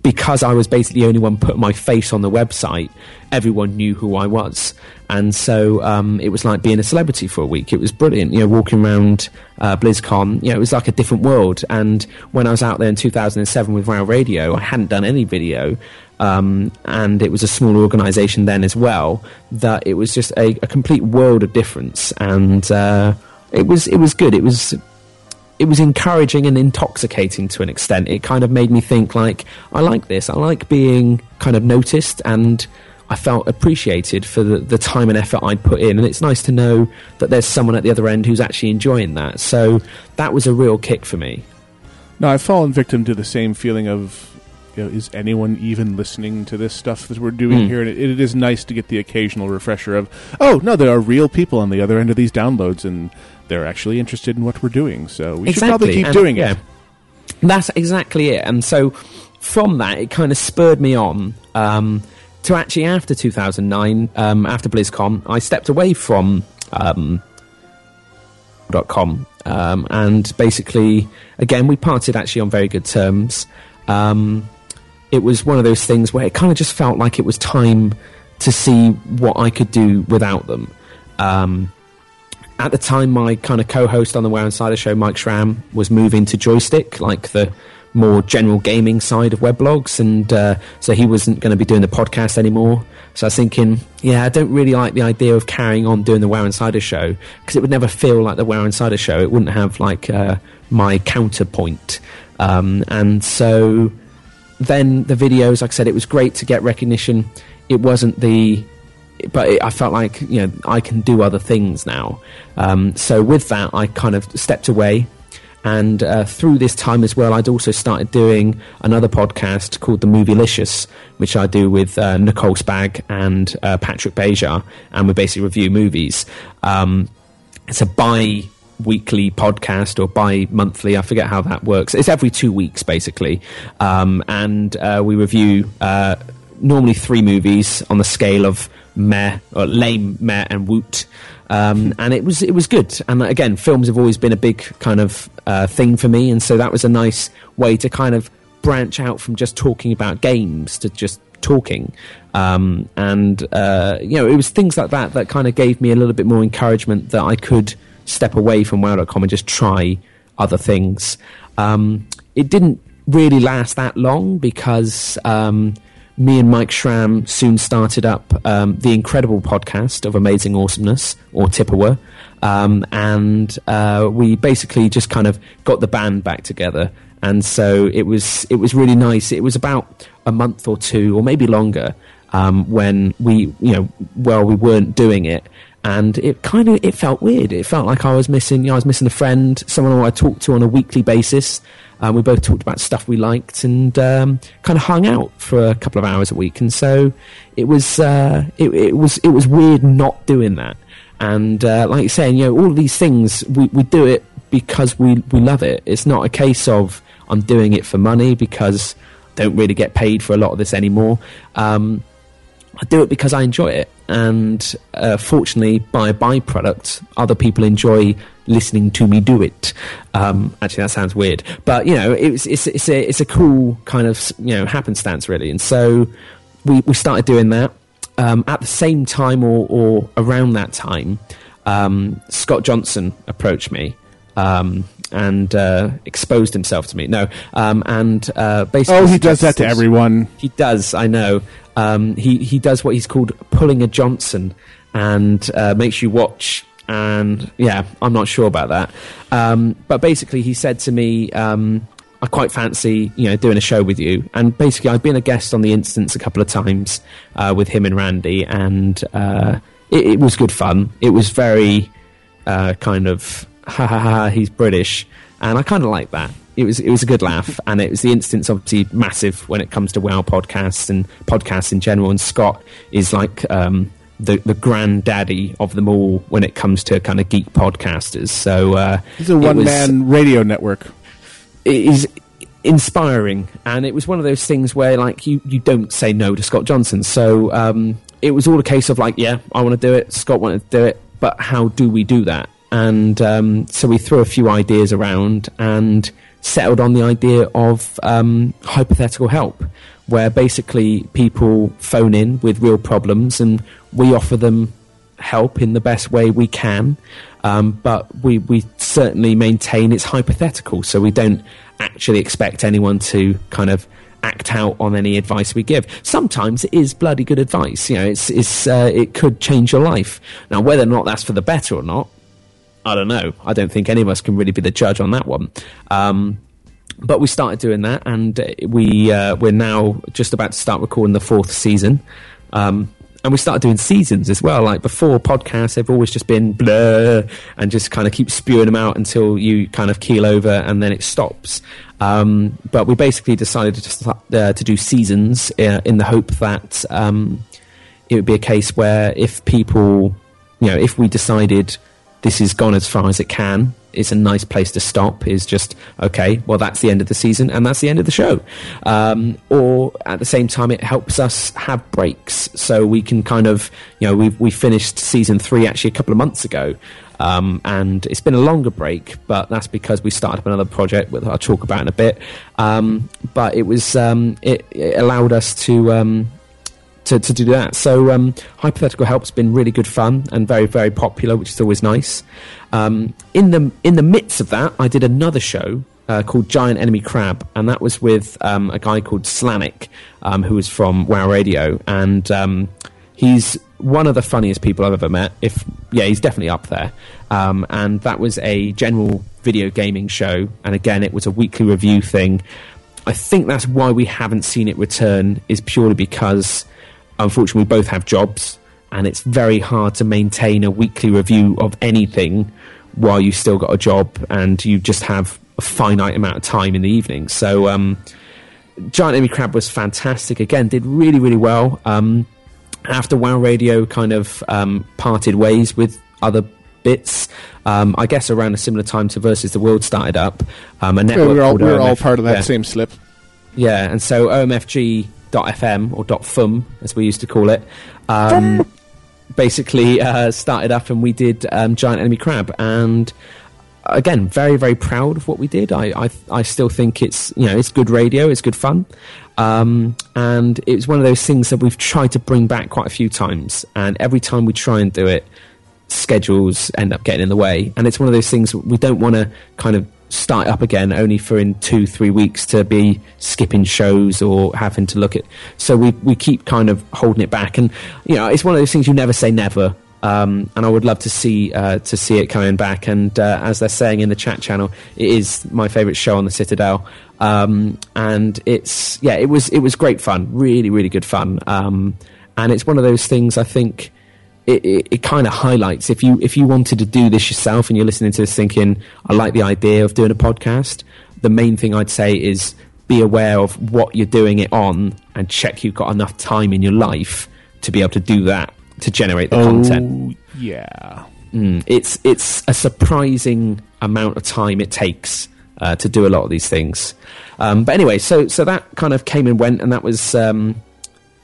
because I was basically the only one putting my face on the website, everyone knew who I was. And so um, it was like being a celebrity for a week. It was brilliant, you know, walking around uh, BlizzCon. You know, it was like a different world. And when I was out there in 2007 with WoW Radio, I hadn't done any video. Um, and it was a small organization then as well, that it was just a, a complete world of difference. And uh, it was it was good. It was it was encouraging and intoxicating to an extent. It kind of made me think like I like this. I like being kind of noticed and I felt appreciated for the, the time and effort I'd put in. And it's nice to know that there's someone at the other end who's actually enjoying that. So that was a real kick for me. No, I've fallen victim to the same feeling of, you know, is anyone even listening to this stuff that we're doing Mm. here? And it, it is nice to get the occasional refresher of, oh no, there are real people on the other end of these downloads, and they're actually interested in what we're doing. So we should probably keep And, doing yeah, it. That's exactly it. And so from that, it kind of spurred me on um, to actually after 2009, um, after BlizzCon, I stepped away from um, .com um, and basically, again, we parted actually on very good terms. Um, it was one of those things where it kind of just felt like it was time to see what I could do without them. Um, at the time, my kind of co-host on the WoW Insider show, Mike Schramm, was moving to Joystiq, like the more general gaming side of weblogs, and uh, so he wasn't going to be doing the podcast anymore. So I was thinking, yeah, I don't really like the idea of carrying on doing the WoW Insider show because it would never feel like the WoW Insider show. It wouldn't have like uh, my counterpoint, um, and so then the videos, like I said, it was great to get recognition. It wasn't the but it, I felt like you know I can do other things now. Um, so with that, I kind of stepped away, and uh, through this time as well, I'd also started doing another podcast called The Movielicious, which I do with uh, Nicole Spag and uh, Patrick Beja, and we basically review movies. Um, it's a bi weekly podcast or bi monthly i forget how that works it's every two weeks basically um, and uh, we review uh, normally three movies on the scale of meh or lame meh and woot. Um, and it was it was good. And again films have always been a big kind of uh, thing for me. And so that was a nice way to kind of branch out from just talking about games to just talking. Um, and uh, you know it was things like that that kind of gave me a little bit more encouragement that I could step away from wow.com and just try other things. Um, it didn't really last that long because um, me and Mike Schramm soon started up um, the incredible podcast of Amazing Awesomeness or Tipperwer um, and uh, we basically just kind of got the band back together. And so it was it was really nice. It was about a month or two or maybe longer um, when we you know well we weren't doing it. And it kind of it felt weird. It felt like i was missing you know, i was missing a friend someone i talked to on a weekly basis we both talked about stuff we liked and um, kind of hung out for a couple of hours a week. And so it was uh, it, it was it was weird not doing that. And uh, like you're saying you know all these things we, we do it because we, we love it. It's not a case of i'm doing it for money because I don't really get paid for a lot of this anymore. Um, I do it because I enjoy it, and uh, fortunately, by byproduct, other people enjoy listening to me do it. Um, actually, that sounds weird, but you know, it's it's it's a it's a cool kind of you know happenstance, really. And so we we started doing that um, at the same time, or or around that time. Um, Scott Johnson approached me. Um, and uh, exposed himself to me. No, um, and uh, basically, Oh, he does that to everyone. he does, I know. Um, he he does what he's called pulling a Johnson, and uh, makes you watch. And yeah, I'm not sure about that. Um, but basically, he said to me, um, "I quite fancy you know doing a show with you." And basically, I've been a guest on the Instance a couple of times uh, with him and Randy, and uh, it, it was good fun. It was very uh, kind of ha ha ha. He's British, and I kind of like that. it was it was a good laugh, and it was the instance obviously massive when it comes to WoW podcasts and podcasts in general. And Scott is like um, the the granddaddy of them all when it comes to kind of geek podcasters. So uh, It's a one man radio network. it is inspiring and it was one of those things where like you you don't say no to Scott Johnson so um it was all a case of like yeah I want to do it Scott wanted to do it but how do we do that and um so we threw a few ideas around and settled on the idea of um hypothetical help where basically people phone in with real problems and we offer them help in the best way we can, um, but we, we certainly maintain it's hypothetical, so we don't actually expect anyone to kind of act out on any advice we give. Sometimes it is bloody good advice, you know, it's, it's, uh, it could change your life. Now, whether or not that's for the better or not, I don't know. I don't think any of us can really be the judge on that one. Um, but we started doing that, and uh, we uh, we're now just about to start recording the fourth season. Um, and we started doing seasons as well. Like before podcasts, they've always just been blur and just kind of keep spewing them out until you kind of keel over and then it stops. Um, but we basically decided to start, uh, to do seasons uh, in the hope that um, it would be a case where if people, you know, if we decided this has gone as far as it can, it's a nice place to stop. Is just okay. Well, that's the end of the season, and that's the end of the show. Um, or at the same time, it helps us have breaks, so we can kind of, you know, we we finished season three actually a couple of months ago. Um, and it's been a longer break, but that's because we started up another project, which I'll talk about in a bit. Um, but it was um, it, it allowed us to um, to, to do that. So um, hypothetical help's been really good fun and very very popular, which is always nice. Um, in the in the midst of that, I did another show. Uh, called Giant Enemy Crab, and that was with um, a guy called Slanik, um, who was from Wow Radio, and um, he's one of the funniest people I've ever met. If yeah, he's definitely up there. Um, and that was a general video gaming show, and again, it was a weekly review thing. I think that's why we haven't seen it return is purely because unfortunately we both have jobs and it's very hard to maintain a weekly review of anything while you've still got a job and you just have a finite amount of time in the evening. So um, Giant Enemy Crab was fantastic. Again, did really really well. Um, after Wow Radio kind of um, parted ways with other bits, um, I guess around a similar time to Versus the World started up. Um, a Yeah, network we were all, we were all part of that yeah. same slip. Yeah, and so OMFG.fm or .fum as we used to call it, um, basically uh, started up, and we did um, Giant Enemy Crab, and again, very very proud of what we did. I I, I still think it's you know it's good radio, it's good fun, um, and it's one of those things that we've tried to bring back quite a few times, and every time we try and do it, schedules end up getting in the way, and it's one of those things we don't want to kind of start up again only for in two three weeks to be skipping shows or having to look at so we we keep kind of holding it back and you know it's one of those things you never say never um, and I would love to see uh, to see it coming back. And uh, as they're saying in the chat channel, it is my favourite show on the Citadel. Um, and it's yeah, it was it was great fun, really really good fun. Um, and it's one of those things I think it, it, it kind of highlights if you if you wanted to do this yourself and you're listening to this thinking I like the idea of doing a podcast. The main thing I'd say is be aware of what you're doing it on and check you've got enough time in your life to be able to do that to generate the content. Oh, yeah. Mm, it's it's a surprising amount of time it takes uh, to do a lot of these things. Um, but anyway, so so that kind of came and went, and that was um,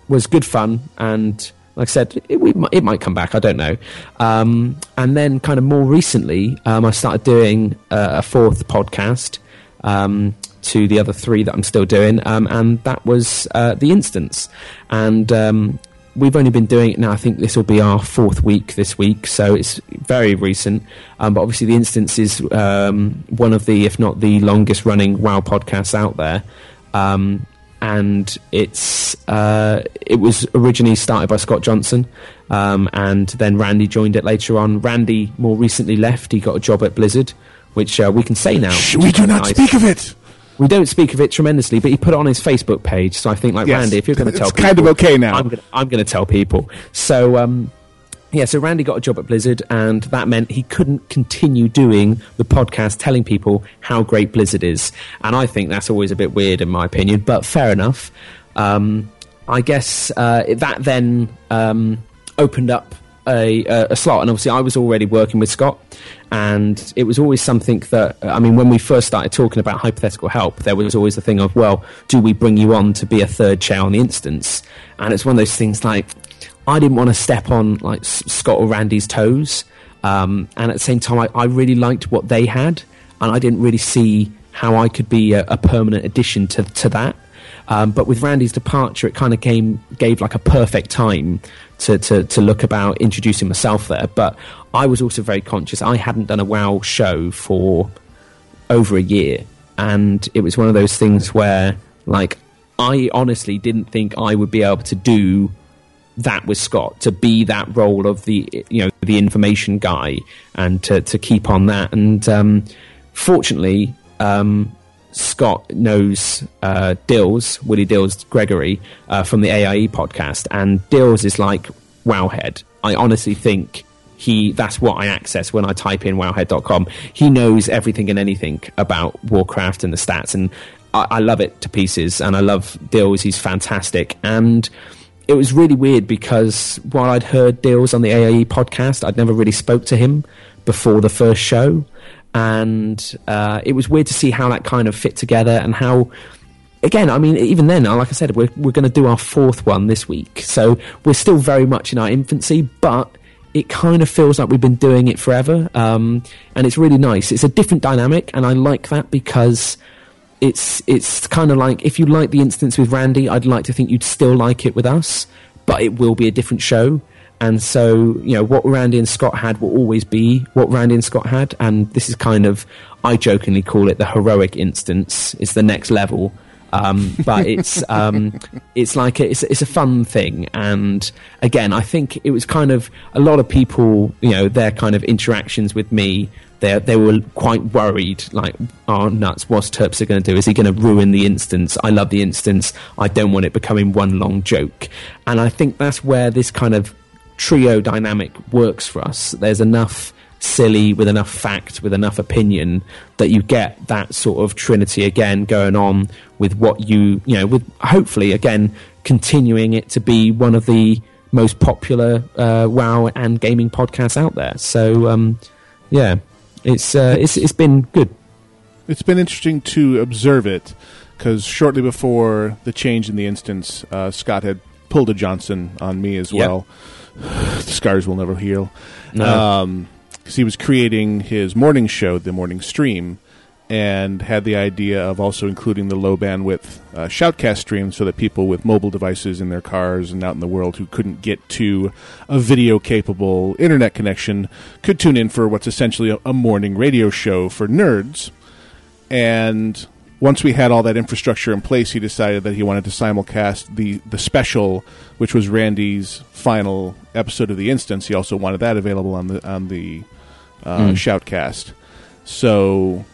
was good fun. And like I said, it, we, might- it might come back. I don't know. Um, and then, kind of more recently, um, I started doing uh, a fourth podcast. Um, to the other three that I'm still doing, um, and that was uh, the instance. And um, we've only been doing it now. I think this will be our fourth week this week, so it's very recent. Um, but obviously, the instance is um, one of the, if not the longest running WoW podcasts out there. Um, and it's uh, it was originally started by Scott Johnson, um, and then Randy joined it later on. Randy more recently left; he got a job at Blizzard, which uh, we can say now. Shh, we do not nice. speak of it. We don't speak of it tremendously, but he put it on his Facebook page. So I think, like Yes. Randy, if you're going to tell, It's tell kind of okay now. I'm going I'm going to tell people. So um, yeah, so Randy got a job at Blizzard, and that meant he couldn't continue doing the podcast telling people how great Blizzard is. And I think that's always a bit weird, in my opinion, but fair enough. Um, I guess uh, that then um, opened up a, a, slot, and obviously I was already working with Scott, and it was always something that I mean, when we first started talking about hypothetical help, there was always the thing of, well, do we bring you on to be a third chair on the instance? And it's one of those things like I didn't want to step on like Scott or Randy's toes, um, and at the same time, I, I, really liked what they had, and I didn't really see how I could be a, a permanent addition to to that. Um, but with Randy's departure, it kind of came gave like a perfect time to, to, to look about introducing myself there. But I was also very conscious. I hadn't done a WoW show for over a year, and it was one of those things where, like, I honestly didn't think I would be able to do that with Scott to be that role of the you know the information guy and to to keep on that. And um, fortunately, um, Scott knows uh, Dills, Willie Dills Gregory uh, from the AIE podcast, and Dills is like Wowhead. I honestly think he that's what I access when I type in wowhead.com. He knows everything and anything about Warcraft and the stats, and I, I love it to pieces. And I love Dills; he's fantastic. And it was really weird because while I'd heard Dills on the AIE podcast, I'd never really spoke to him before the first show and uh, it was weird to see how that kind of fit together and how again, I mean, even then, like I said, we're, we're going to do our fourth one this week. So we're still very much in our infancy, but it kind of feels like we've been doing it forever. Um, and it's really nice. It's a different dynamic, and I like that because it's, it's kind of like if you like the instance with Randy, I'd like to think you'd still like it with us, but it will be a different show. And so, you know, what Randy and Scott had will always be what Randy and Scott had. And this is kind of, I jokingly call it the heroic instance. It's the next level. Um, but it's um, it's like a, it's it's a fun thing, and again, I think it was kind of a lot of people, you know, their kind of interactions with me. They they were quite worried, like, oh nuts, what's Terpster going to do? Is he going to ruin the instance? I love the instance. I don't want it becoming one long joke, and I think that's where this kind of trio dynamic works for us. There's enough silly with enough fact, with enough opinion that you get that sort of trinity again going on with what you, you know, with hopefully again continuing it to be one of the most popular uh, WoW and gaming podcasts out there. So, um, yeah, it's, uh, it's, it's been good. It's been interesting to observe it because shortly before the change in the instance, uh, Scott had pulled a Johnson on me as well. The scars will never heal. No. Um, because he was creating his morning show, the morning stream, and had the idea of also including the low bandwidth uh, shoutcast stream so that people with mobile devices in their cars and out in the world who couldn't get to a video capable internet connection could tune in for what's essentially a, a morning radio show for nerds. And once we had all that infrastructure in place, he decided that he wanted to simulcast the the special, which was Randy's final episode of the instance. He also wanted that available on the on the uh, mm. shoutcast. So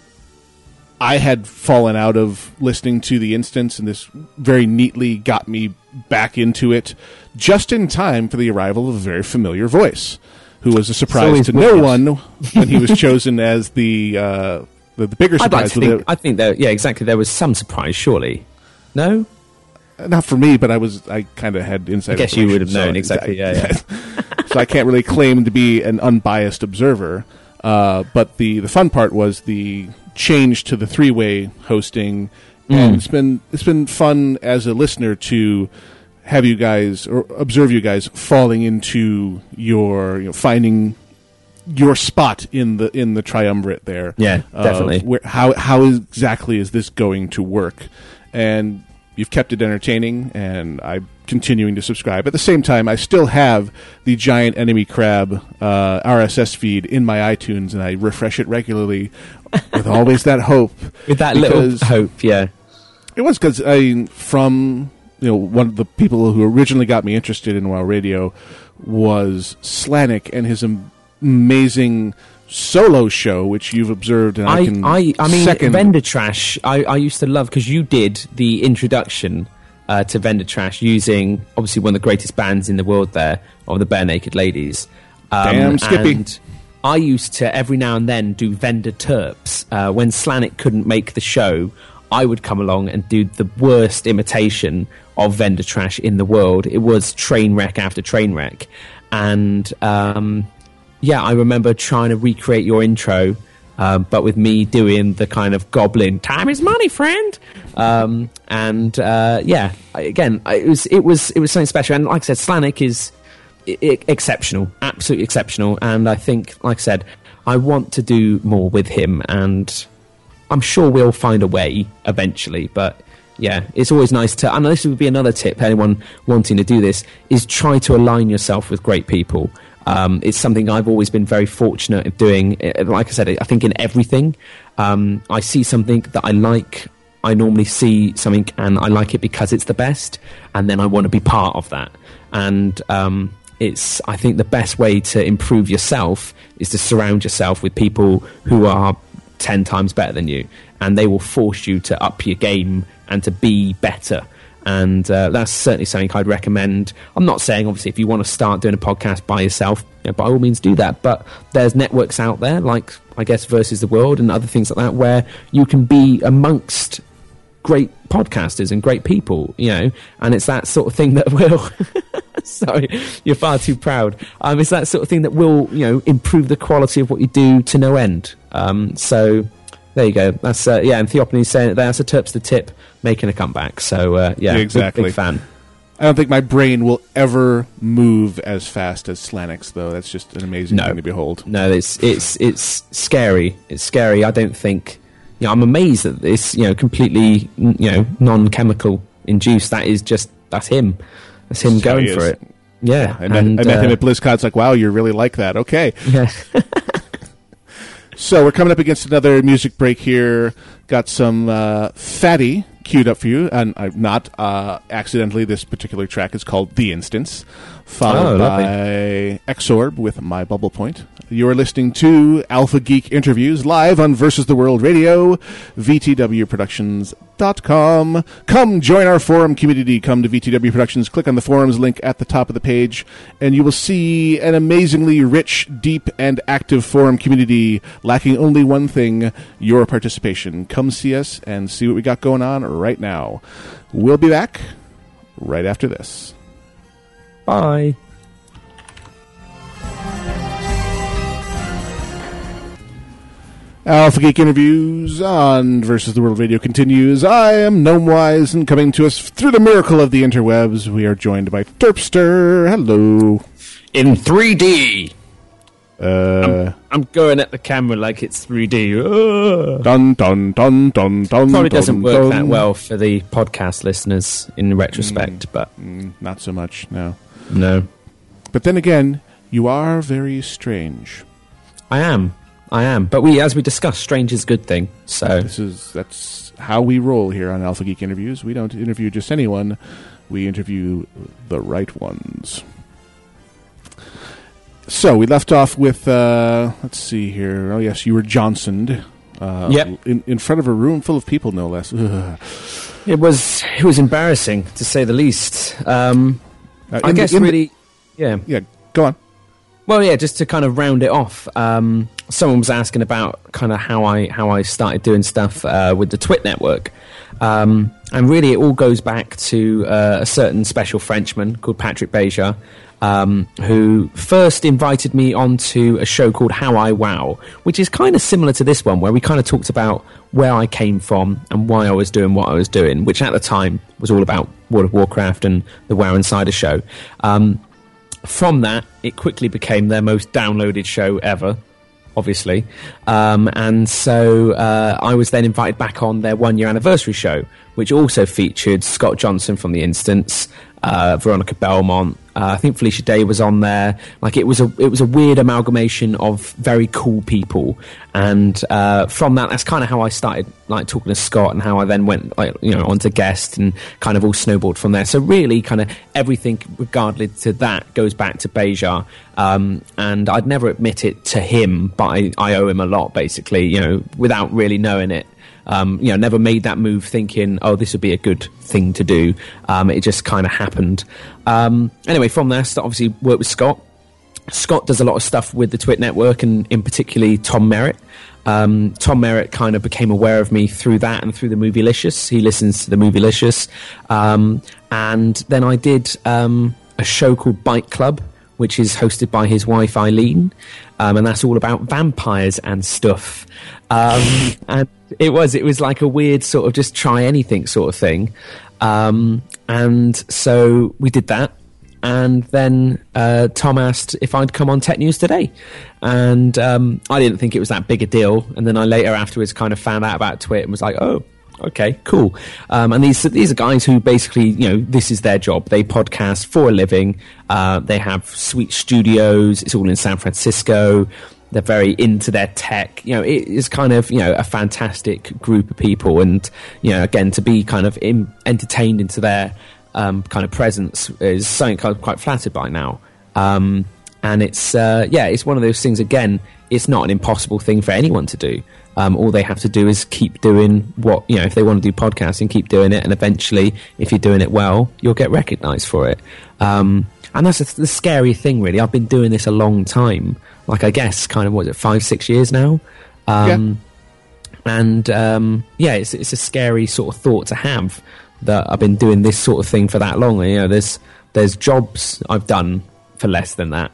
I had fallen out of listening to the instance, and this very neatly got me back into it just in time for the arrival of a very familiar voice, who was a surprise to no one when he was chosen as the uh, the, the bigger surprise. Like think, I think that yeah, exactly. There was some surprise, surely. No, not for me, but I was I kind of had insight. I guess you would have known so exactly. Yeah, yeah. So I can't really claim to be an unbiased observer. Uh, but the the fun part was the change to the three way hosting, mm. and it's been it's been fun as a listener to have you guys or observe you guys falling into your you know, finding your spot in the in the triumvirate there. Yeah, definitely. Where, how how exactly is this going to work? And you've kept it entertaining, and I'm continuing to subscribe. At the same time, I still have the giant enemy crab uh, RSS feed in my iTunes, and I refresh it regularly with always that hope. With that little hope, yeah. It was because I from you know one of the people who originally got me interested in WoW Radio was Slanik and his amazing solo show, which you've observed, and I, I can I, I mean, second. Vendor Trash. I, I used to love because you did the introduction uh, to Vendor Trash using obviously one of the greatest bands in the world there, of the Barenaked Ladies. Um, Damn, Skippy. and I used to every now and then do vendor terps. Uh, when Slanik couldn't make the show, I would come along and do the worst imitation of vendor trash in the world. It was train wreck after train wreck. And um, yeah, I remember trying to recreate your intro, uh, but with me doing the kind of goblin "time is money, friend," um, and uh, yeah, again, it was it was it was something special. And like I said, Slanik is i- i- exceptional, absolutely exceptional. And I think, like I said, I want to do more with him, and I'm sure we'll find a way eventually. But yeah, it's always nice to. And this would be another tip. Anyone wanting to do this is try to align yourself with great people. Um, it's something I've always been very fortunate at doing. Uh, Like I said, I think in everything, um, I see something that I like. I normally see something and I like it because it's the best, and then I want to be part of that. And um, it's, I think, the best way to improve yourself is to surround yourself with people who are 10 times better than you and they will force you to up your game and to be better and uh, that's certainly something I'd recommend. I'm not saying, obviously, if you want to start doing a podcast by yourself, you know, by all means do that. But there's networks out there, like I guess Versus the World and other things like that, where you can be amongst great podcasters and great people, you know, and it's that sort of thing that will. Sorry, you're far too proud. Um, it's that sort of thing that will, you know, improve the quality of what you do to no end. Um, so there you go. That's uh, yeah, and Theophanes saying it there. That's a terps the tip making a comeback. So uh, yeah, big- Exactly. big, fan. I don't think my brain will ever move as fast as Slanik's, though. That's just an amazing No. thing to behold. No, it's it's it's scary. It's scary. I don't think. You know, I'm amazed that this. You know, completely. You know, non-chemical induced. That is just that's him. That's him going for it. Yeah, I met, I met uh, him at BlizzCon. It's like, wow, you're really like that. Okay. Yeah. So we're coming up against another music break here. Got some uh, Fatty queued up for you, and uh, not uh, accidentally. This particular track is called "The Instance," followed Oh, by Exorb with "My Bubble Point." You are listening to Alpha Geek interviews live on Versus the World Radio, VTWProductions.com. Come join our forum community. Come to VTW Productions. Click on the forums link at the top of the page, and you will see an amazingly rich, deep, and active forum community lacking only one thing your participation. Come see us and see what we got going on right now. We'll be back right after this. Bye. Alpha Geek interviews on Versus the World Radio continues. I am Gnomewise, and coming to us through the miracle of the interwebs, we are joined by Terpster. Hello. In 3D. Uh, I'm going at the camera like it's 3D. Ugh. dun dun dun dun dun. Probably dun, doesn't work dun. that well for the podcast listeners in retrospect, but Mm, not so much, no. No. But then again, you are very strange. I am. I am. But we, as we discussed, strange is a good thing. So This is that's how we roll here on Alpha Geek interviews. We don't interview just anyone; we interview the right ones. So we left off with uh, let's see here. Oh yes, you were Johnsoned. Uh, Yep. in, in front of a room full of people, no less. Ugh. it was it was embarrassing to say the least. Um, Uh, I the- guess the- really, yeah. yeah. Go on. Well, yeah, just to kind of round it off, um, someone was asking about kind of how I how I started doing stuff uh, with the Twit network, um, and really it all goes back to uh, a certain special Frenchman called Patrick Beja, um, who first invited me onto a show called How I Wow, which is kind of similar to this one, where we kind of talked about where I came from and why I was doing what I was doing, which at the time was all about World of Warcraft and the WoW Insider show. Um, from that, it quickly became their most downloaded show ever, obviously. Um, and so uh, I was then invited back on their one year anniversary show, which also featured Scott Johnson from The Instance, uh, Veronica Belmont. Uh, I think Felicia Day was on there. Like it was a it was a weird amalgamation of very cool people, and uh, from that, that's kind of how I started like talking to Scott, and how I then went like you know onto guest and kind of all snowballed from there. So really, kind of everything regardless to that goes back to Beja, um, and I'd never admit it to him, but I, I owe him a lot, basically, you know, without really knowing it. Um, you know, never made that move thinking, oh, this would be a good thing to do. Um, it just kind of happened. Um, anyway, from there, st- obviously worked with Scott. Scott does a lot of stuff with the Twit Network, and in particularly Tom Merritt. Um, Tom Merritt kind of became aware of me through that and through the Movielicious. He listens to the Movielicious. Um, and then I did um, a show called Bike Club, which is hosted by his wife Eileen. Um, and that's all about vampires and stuff. Um, and it was, it was like a weird sort of just try anything sort of thing. Um, and so we did that and then uh, Tom asked if I'd come on Tech News today, and um, I didn't think it was that big a deal. And then I later afterwards kind of found out about Twitter and was like, oh. Okay, cool. Um, and these these are guys who basically, you know, this is their job. They podcast for a living. Uh, they have sweet studios. It's all in San Francisco. They're very into their tech. You know, it is kind of you know a fantastic group of people, and you know, again to be kind of in, entertained into their um, kind of presence is something I'm quite flattered by now. Um, and it's uh, yeah, it's one of those things. Again, it's not an impossible thing for anyone to do. Um, all they have to do is keep doing what you know. If they want to do podcasting, keep doing it, and eventually, if you're doing it well, you'll get recognised for it. Um, and that's a, the scary thing, really. I've been doing this a long time. Like I guess, kind of, was it five, six years now? Um, yeah. And um, yeah, it's it's a scary sort of thought to have that I've been doing this sort of thing for that long. You know, there's there's jobs I've done for less than that,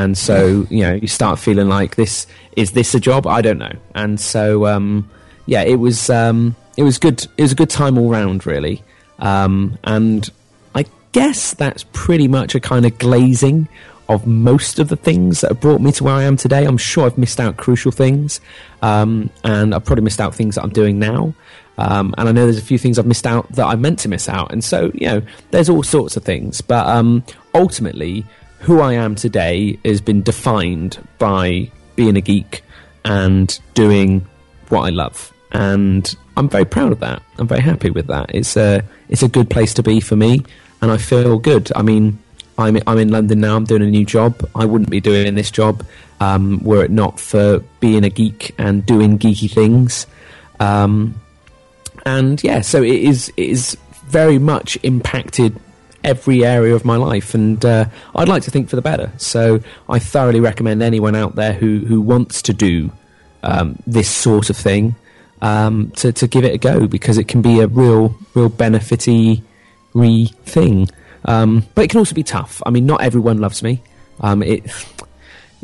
and so you know you start feeling like this is this a job? I don't know. And so um, yeah, it was um, it was good. It was a good time all round, really. Um, and I guess that's pretty much a kind of glazing of most of the things that have brought me to where I am today. I'm sure I've missed out crucial things, um, and I've probably missed out things that I'm doing now. Um, and I know there's a few things I've missed out that I meant to miss out. And so, you know, there's all sorts of things. But um, ultimately, who I am today has been defined by being a geek and doing what I love. And I'm very proud of that. I'm very happy with that. It's a, it's a good place to be for me. And I feel good. I mean, I'm, I'm in London now. I'm doing a new job. I wouldn't be doing this job um, were it not for being a geek and doing geeky things. Um, and yeah, so it is it is very much impacted every area of my life, and uh, I'd like to think for the better. So I thoroughly recommend anyone out there who who wants to do um, this sort of thing um, to to give it a go because it can be a real real benefity re thing. Um, but it can also be tough. I mean, not everyone loves me. Um, it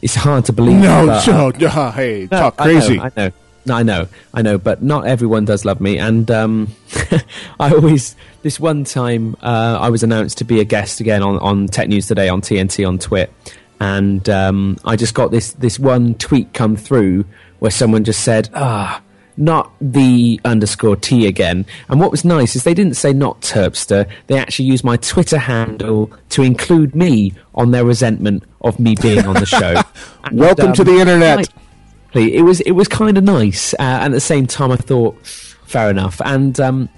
it's hard to believe. No, but, no, no, hey, no, talk crazy. I know, I know. I know, I know, but not everyone does love me. And um, I always, this one time, uh, I was announced to be a guest again on, on Tech News Today on TNT on Twit. And um, I just got this, this one tweet come through where someone just said, ah, not the underscore T again. And what was nice is they didn't say not Terpster. They actually used my Twitter handle to include me on their resentment of me being on the show. and, Welcome um, to the internet. It was it was kind of nice, uh, and at the same time, I thought fair enough. And um,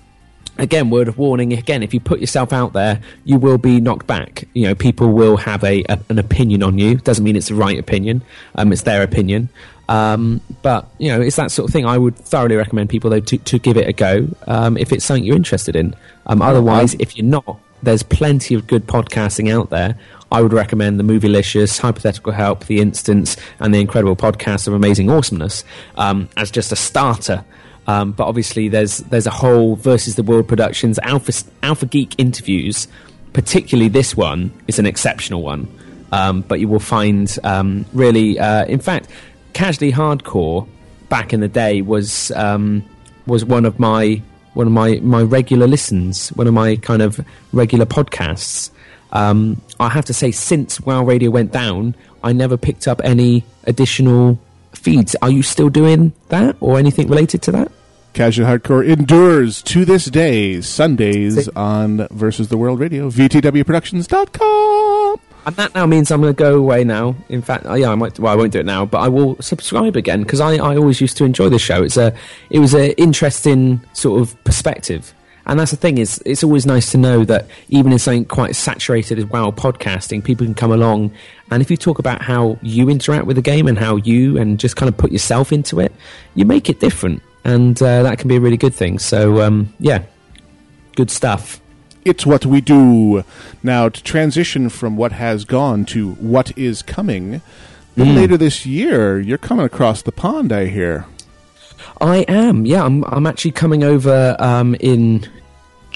again, word of warning: again, if you put yourself out there, you will be knocked back. You know, people will have a, a an opinion on you. Doesn't mean it's the right opinion. Um, it's their opinion. Um, but you know, it's that sort of thing. I would thoroughly recommend people though to, to give it a go um, if it's something you're interested in. Um, otherwise, if you're not, there's plenty of good podcasting out there. I would recommend the Movielicious, Hypothetical Help, The Instance, and the incredible podcast of Amazing Awesomeness um, as just a starter. Um, but obviously, there's there's a whole versus the world productions Alpha Alpha Geek interviews. Particularly, this one is an exceptional one. Um, but you will find um, really, uh, in fact, casually hardcore back in the day was um, was one of my one of my, my regular listens, one of my kind of regular podcasts. Um, I have to say, since WoW Radio went down, I never picked up any additional feeds. Are you still doing that or anything related to that? Casual Hardcore endures to this day, Sundays on Versus the World Radio, VTWProductions.com. And that now means I'm going to go away now. In fact, uh, yeah, I might. Well, I won't do it now, but I will subscribe again because I, I always used to enjoy the show. It's a, it was an interesting sort of perspective and that's the thing is, it's always nice to know that even in something quite saturated as well, podcasting, people can come along. And if you talk about how you interact with the game and how you and just kind of put yourself into it, you make it different, and uh, that can be a really good thing. So um, yeah, good stuff. It's What We Do. Now, to transition from what has gone to what is coming, then later this year, you're coming across the pond, I hear. I am. Yeah, I'm. I'm actually coming over um, in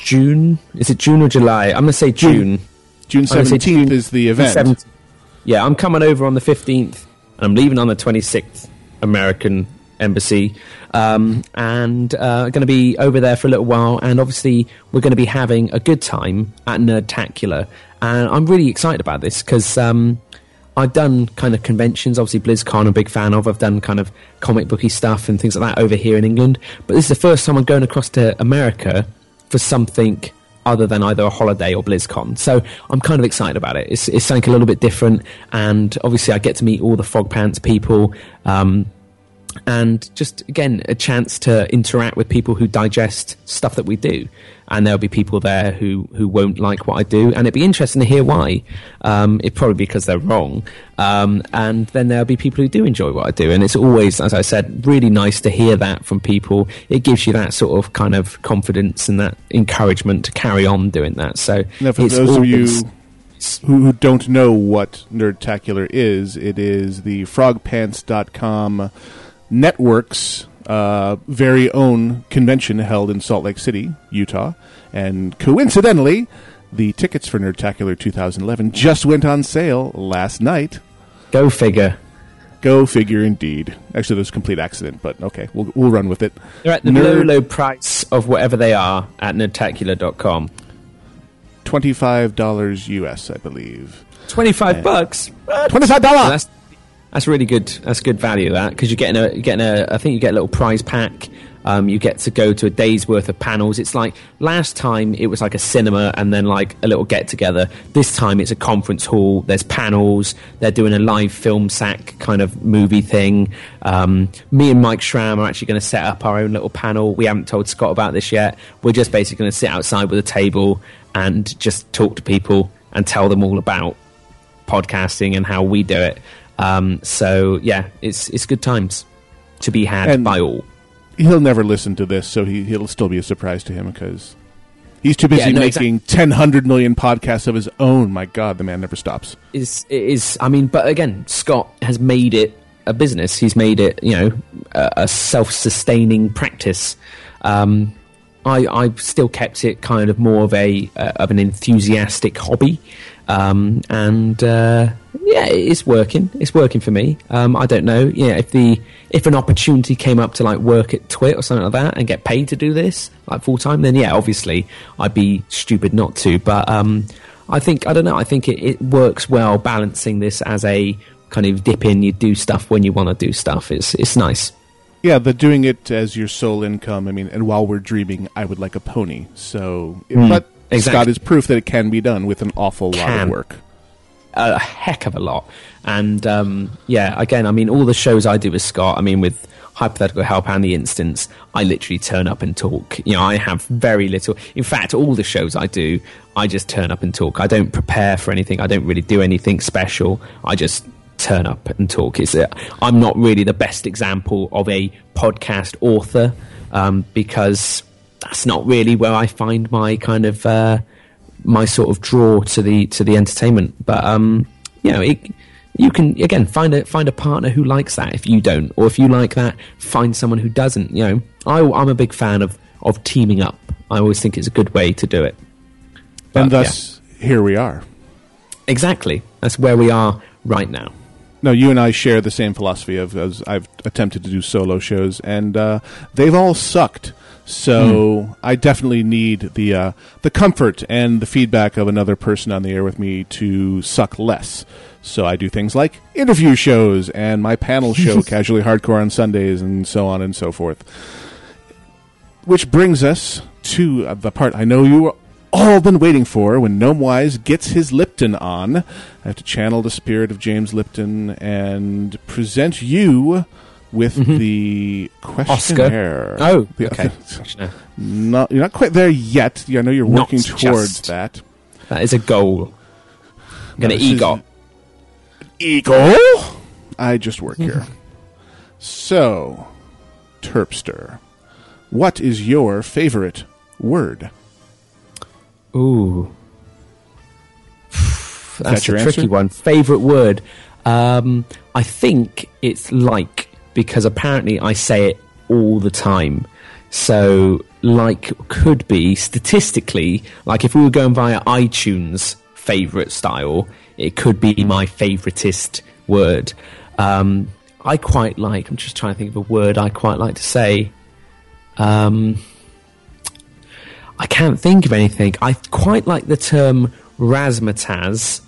June. Is it June or July? I'm gonna say June. June I'm gonna say 17th is the event. 17th. Yeah, I'm coming over on the 15th, and I'm leaving on the 26th. American Embassy, um, and uh, going to be over there for a little while. And obviously, we're going to be having a good time at Nerdtacular, and I'm really excited about this because. Um, I've done kind of conventions, obviously BlizzCon I'm a big fan of. I've done kind of comic booky stuff and things like that over here in England. But this is the first time I'm going across to America for something other than either a holiday or BlizzCon. So I'm kind of excited about it. It's, it's something a little bit different, and obviously I get to meet all the Frog Pants people. Um, and just again a chance to interact with people who digest stuff that we do. And there'll be people there who who won't like what I do. And it'd be interesting to hear why. Um, it probably because they're wrong. Um, and then there'll be people who do enjoy what I do. And it's always as I said really nice to hear that from people. It gives you that sort of kind of confidence and that encouragement to carry on doing that. So Now, for those of you who, who don't know what Nerdtacular is, it is the frogpants.com network's uh, very own convention held in Salt Lake City, Utah. And coincidentally, the tickets for Nerdtacular 2011 just went on sale last night. go figure Go figure, indeed. Actually, there's a complete accident, but okay, we'll, we'll run with it. they're at the Nerd- low low price of whatever they are at nerdtacular.com $25 US, I believe. 25 bucks What? $25! That's really good that's good value that because you're getting a you're getting a i think you get a little prize pack. Um, you get to go to a day's worth of panels. It's like last time it was like a cinema and then like a little get together. This time it's a conference hall. There's panels. They're doing a live film sack kind of movie thing. Um, me and mike schramm are actually going to set up our own little panel. We haven't told scott about this yet. We're just basically going to sit outside with a table and just talk to people and tell them all about podcasting and how we do it. Um, so yeah, it's it's good times to be had And- by all. he'll never listen to this, so he, it'll still be a surprise to him because he's too busy Yeah, no, making ten hundred million podcasts of his own. My God, the man never stops. Is is I mean, but again, Scott has made it a business. He's made it you know a, a self-sustaining practice. Um, I I still kept it kind of more of a uh, of an enthusiastic hobby, um, and uh, yeah, it's working. It's working for me. Um, I don't know. Yeah, if the if an opportunity came up to like work at Twit or something like that and get paid to do this like full time, then yeah, obviously I'd be stupid not to. But um, I think I don't know. I think it, it works well balancing this as a kind of dip in. You do stuff when you want to do stuff. It's it's nice. Yeah, the doing it as your sole income. I mean, and while we're dreaming, I would like a pony. So, Hmm, but exactly. Scott is proof that it can be done with an awful lot of work. A heck of a lot. And um, yeah, again, I mean, all the shows I do with Scott, I mean, with Hypothetical Help and The Instance, I literally turn up and talk. You know, I have very little. In fact, all the shows I do, I just turn up and talk. I don't prepare for anything. I don't really do anything special. I just turn up and talk. It's a, I'm not really the best example of a podcast author um, because that's not really where I find my kind of. Uh, my sort of draw to the to the entertainment. But um, you know, it, you can again find a find a partner who likes that. If you don't, or if you like that, find someone who doesn't. You know, I, I'm a big fan of of teaming up. I always think it's a good way to do it. But, and thus, here we are. exactly, that's where we are right now. No, you and I share the same philosophy of as I've attempted to do solo shows, and uh, they've all sucked. So I definitely need the uh, the comfort and the feedback of another person on the air with me to suck less. So I do things like interview shows and my panel show, Casually Hardcore on Sundays, and so on and so forth. Which brings us to uh, the part I know you all been waiting for when Gnomewise gets his Lipton on. I have to channel the spirit of James Lipton and present you with the questionnaire. Oh, The- okay. Not, you're not quite there yet. I know you're Not working towards just. that. That is a goal. I'm gonna this is- egot. Eagle. I just work here. So, Terpster, what is your favorite word? Ooh. That's that a tricky one. Favorite word? Um, I think it's like because apparently I say it all the time. So like could be statistically like if we were going via iTunes favorite style, it could be my favoritist word. Um, I quite like. I'm just trying to think of a word I quite like to say. Um, I can't think of anything. I quite like the term razzmatazz,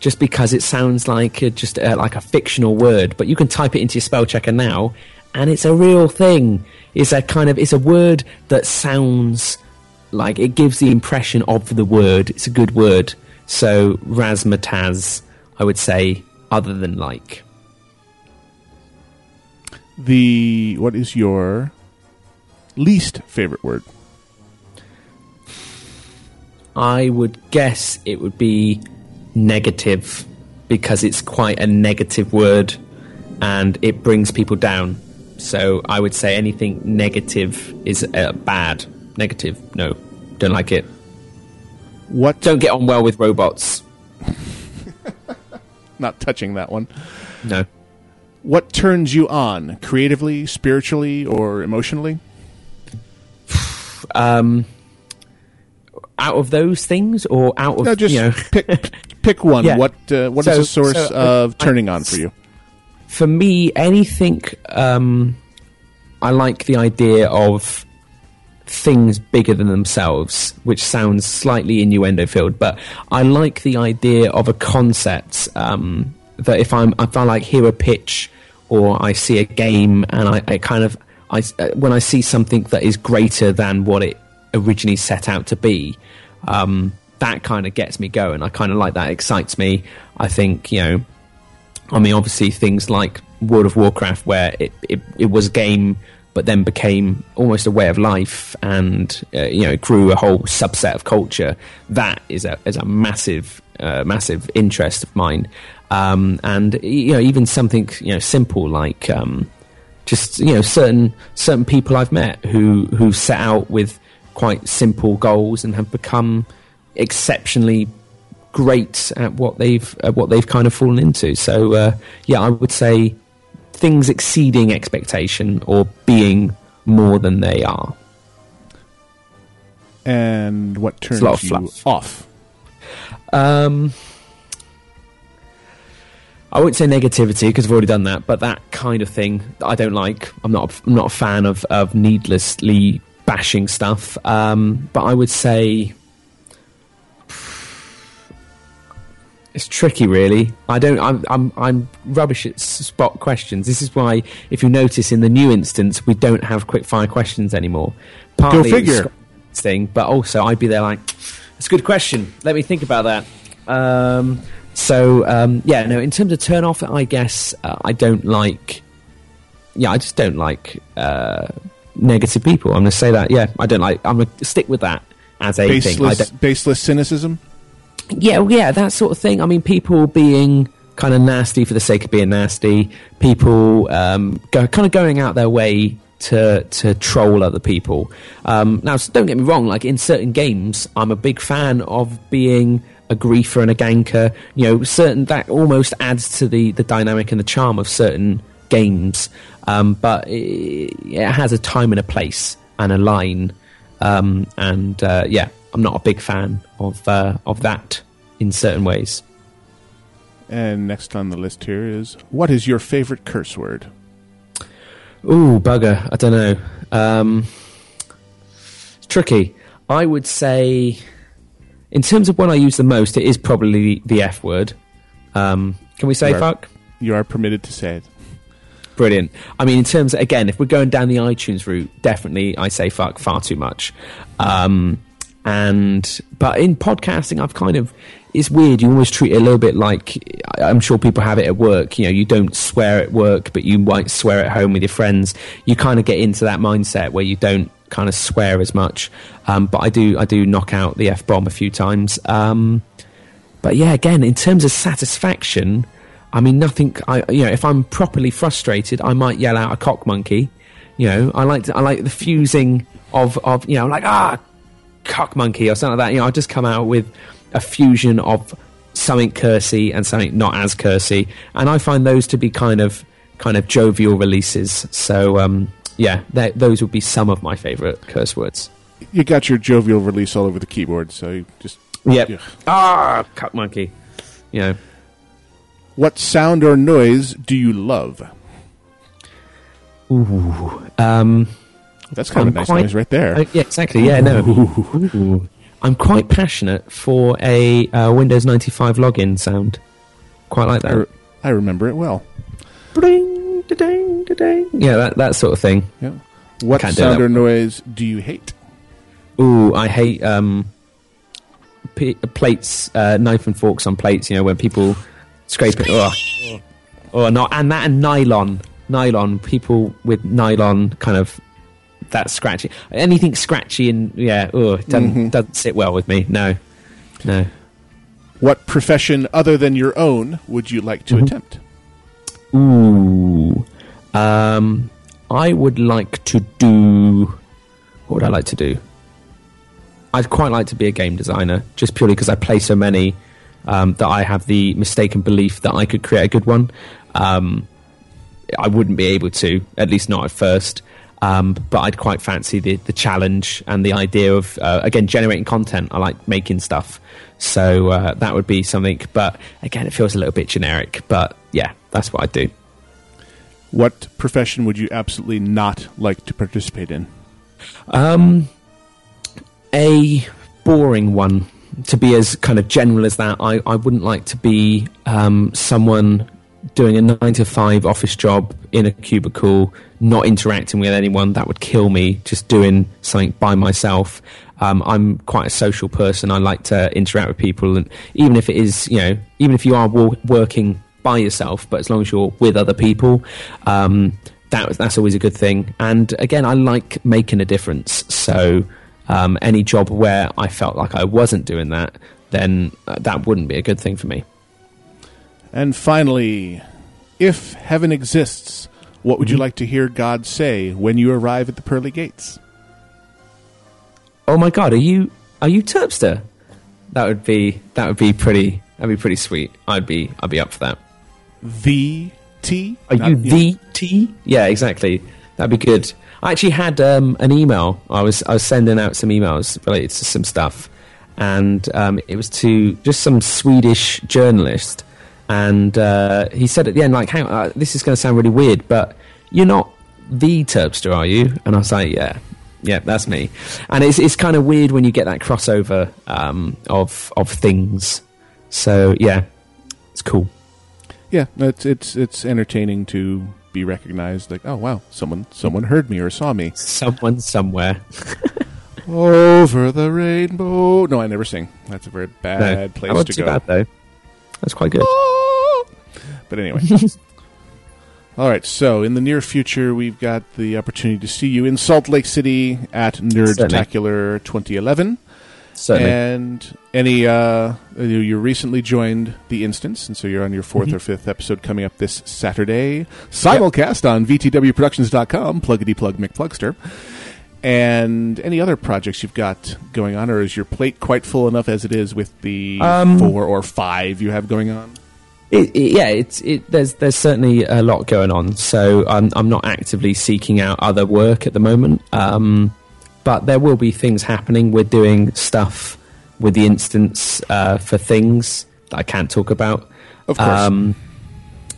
just because it sounds like a, just uh like a fictional word. But you can type it into your spell checker now, and it's a real thing. It's a kind of it's a word that sounds like it gives the impression of the word. It's a good word. So razzmatazz, I would say, other than like. The what is your least favorite word? I would guess it would be negative because it's quite a negative word and it brings people down. So I would say anything negative is uh, bad. Negative, no, don't like it. What? Don't get on well with robots. Not touching that one. No. What turns you on creatively, spiritually, or emotionally? Um, out of those things, or out of No, just you know, pick pick one. Yeah. What uh, what is So- a source so, uh, of I- turning on for you? for me, anything. Um, I like the idea of things bigger than themselves, which sounds slightly innuendo filled, but I like the idea of a concept um, that if I'm if I like hear a pitch or I see a game and I, I kind of I uh, when I see something that is greater than what it originally set out to be. Um, that kind of gets me going. I kind of like that. Excites me. I think you know I mean, obviously, things like World of Warcraft, where it, it, it was a game, but then became almost a way of life, and uh, you know, it grew a whole subset of culture. That is a is a massive, uh, massive interest of mine. Um, and you know, even something you know simple like um, just you know certain certain people I've met who who set out with quite simple goals and have become exceptionally great at what they've at what they've kind of fallen into. So uh, yeah, I would say things exceeding expectation or being more than they are. And what turns you fluff. off? Um, I wouldn't say negativity because I've already done that, but that kind of thing I don't like. I'm not. A, I'm not a fan of of needlessly bashing stuff. Um, but I would say it's tricky, really. I don't. I'm. I'm. I'm rubbish at spot questions. This is why, if you notice, in the new instance, we don't have quick fire questions anymore. Partly it's figure. Thing, but also I'd be there like, it's a good question. Let me think about that. Um, so um, yeah, no. In terms of turn off, I guess uh, I don't like. Yeah, I just don't like uh, negative people. I'm going to say that. Yeah, I don't like. I'm going to stick with that as a thing. Baseless, don't, baseless cynicism. Yeah, yeah, that sort of thing. I mean, people being kind of nasty for the sake of being nasty. People um, go, kind of going out their way to to troll other people. Um, now, don't get me wrong. Like in certain games, I'm a big fan of being a griefer and a ganker. You know, certain that almost adds to the the dynamic and the charm of certain games. Um, but it, it has a time and a place and a line. Um, and uh, yeah, I'm not a big fan of uh, of that in certain ways. And next on the list here is what is your favorite curse word? Ooh, bugger. I don't know. Um, it's tricky. I would say, in terms of when I use the most, it is probably the F word. Um, can we say You are- fuck? You are permitted to say it. Brilliant. I mean, in terms again, if we're going down the iTunes route, definitely I say fuck far too much. Um, and but in podcasting, I've kind of it's weird. You almost treat it a little bit like I'm sure people have it at work. You know, you don't swear at work, but you might swear at home with your friends. You kind of get into that mindset where you don't kind of swear as much. Um, but I do, I do knock out the f bomb a few times. Um, but yeah, again, in terms of satisfaction, I mean, nothing. I you know, if I'm properly frustrated, I might yell out a cock monkey. You know, I like to, I like the fusing of of you know, like ah, cock monkey or something like that. You know, I just come out with a fusion of something cursey and something not as cursey, and I find those to be kind of kind of jovial releases. So um, yeah, those would be some of my favourite curse words. You got your jovial release all over the keyboard, so you just Yep. Yeah. Ah, cock monkey. You know. What sound or noise do you love? Ooh. Um, That's kind of I'm a nice quite- noise right there. Uh, yeah, exactly. Yeah, no. Ooh. I'm quite passionate for a uh, Windows 95 login sound. Quite like I, that. re- I remember it well. Bring, da-ding, da-ding. Yeah, that, that sort of thing. Yeah. What sound or noise do you hate? Ooh, I hate um, p- plates, uh, knife and forks on plates. You know, when people scrape it. Oh, oh, not and that and nylon, nylon. People with nylon kind of that scratchy. Anything scratchy and yeah, oh, doesn't doesn't sit well with me. No, no. What profession other than your own would you like to Mm-hmm. attempt? Ooh, um, I would like to do. What would I like to do? I'd quite like to be a game designer, just purely because I play so many um, that I have the mistaken belief that I could create a good one. Um, I wouldn't be able to, at least not at first. Um, but I'd quite fancy the, the challenge and the idea of, uh, again, generating content. I like making stuff. So uh, that would be something. But again, it feels a little bit generic. But yeah, that's what I'd do. What profession would you absolutely not like to participate in? Um, a boring one. To be as kind of general as that, I, I wouldn't like to be um, someone doing a nine to five office job in a cubicle, not interacting with anyone. That would kill me. Just doing something by myself. Um, I'm quite a social person. I like to interact with people, and even if it is, you know, even if you are wo- working by yourself, but as long as you're with other people, um, that that's always a good thing. And again, I like making a difference. So um, any job where I felt like I wasn't doing that, then uh, that wouldn't be a good thing for me. And finally, if heaven exists, what would you like to hear God say when you arrive at the pearly gates? Oh my god, are you are you Terpster? That would be that would be pretty that'd be pretty sweet. I'd be I'd be up for that. The T? Are Not- you the T? Yeah, exactly. That'd be good. I actually had um, an email. I was I was sending out some emails related to some stuff, and um, it was to just some Swedish journalist, and uh, he said at the end, like, "Hang on, uh, this is going to sound really weird, but you're not the Terpster, are you?" And I was like, "Yeah." Yeah, that's me, and it's it's kind of weird when you get that crossover um, of of things. So yeah, it's cool. Yeah, it's it's it's entertaining to be recognized. Like, oh wow, someone someone heard me or saw me Someone somewhere. over the rainbow. No, I never sing. That's a very bad No, place to too go. bad though. That's quite good. But anyway. All right, so in the near future, we've got the opportunity to see you in Salt Lake City at Nerdtacular 2011. Certainly. And any, uh, you recently joined the instance, and so you're on your 4th Mm-hmm. or fifth episode coming up this Saturday. Simulcast on VTWProductions.com, pluggity plug McPlugster. And any other projects you've got going on, or is your plate quite full enough as it is with the Um, four or five you have going on? It, it, yeah, it's it, there's there's certainly a lot going on. So I'm I'm not actively seeking out other work at the moment, um, but there will be things happening. We're doing stuff with the instance uh, for things that I can't talk about. Of course. Um,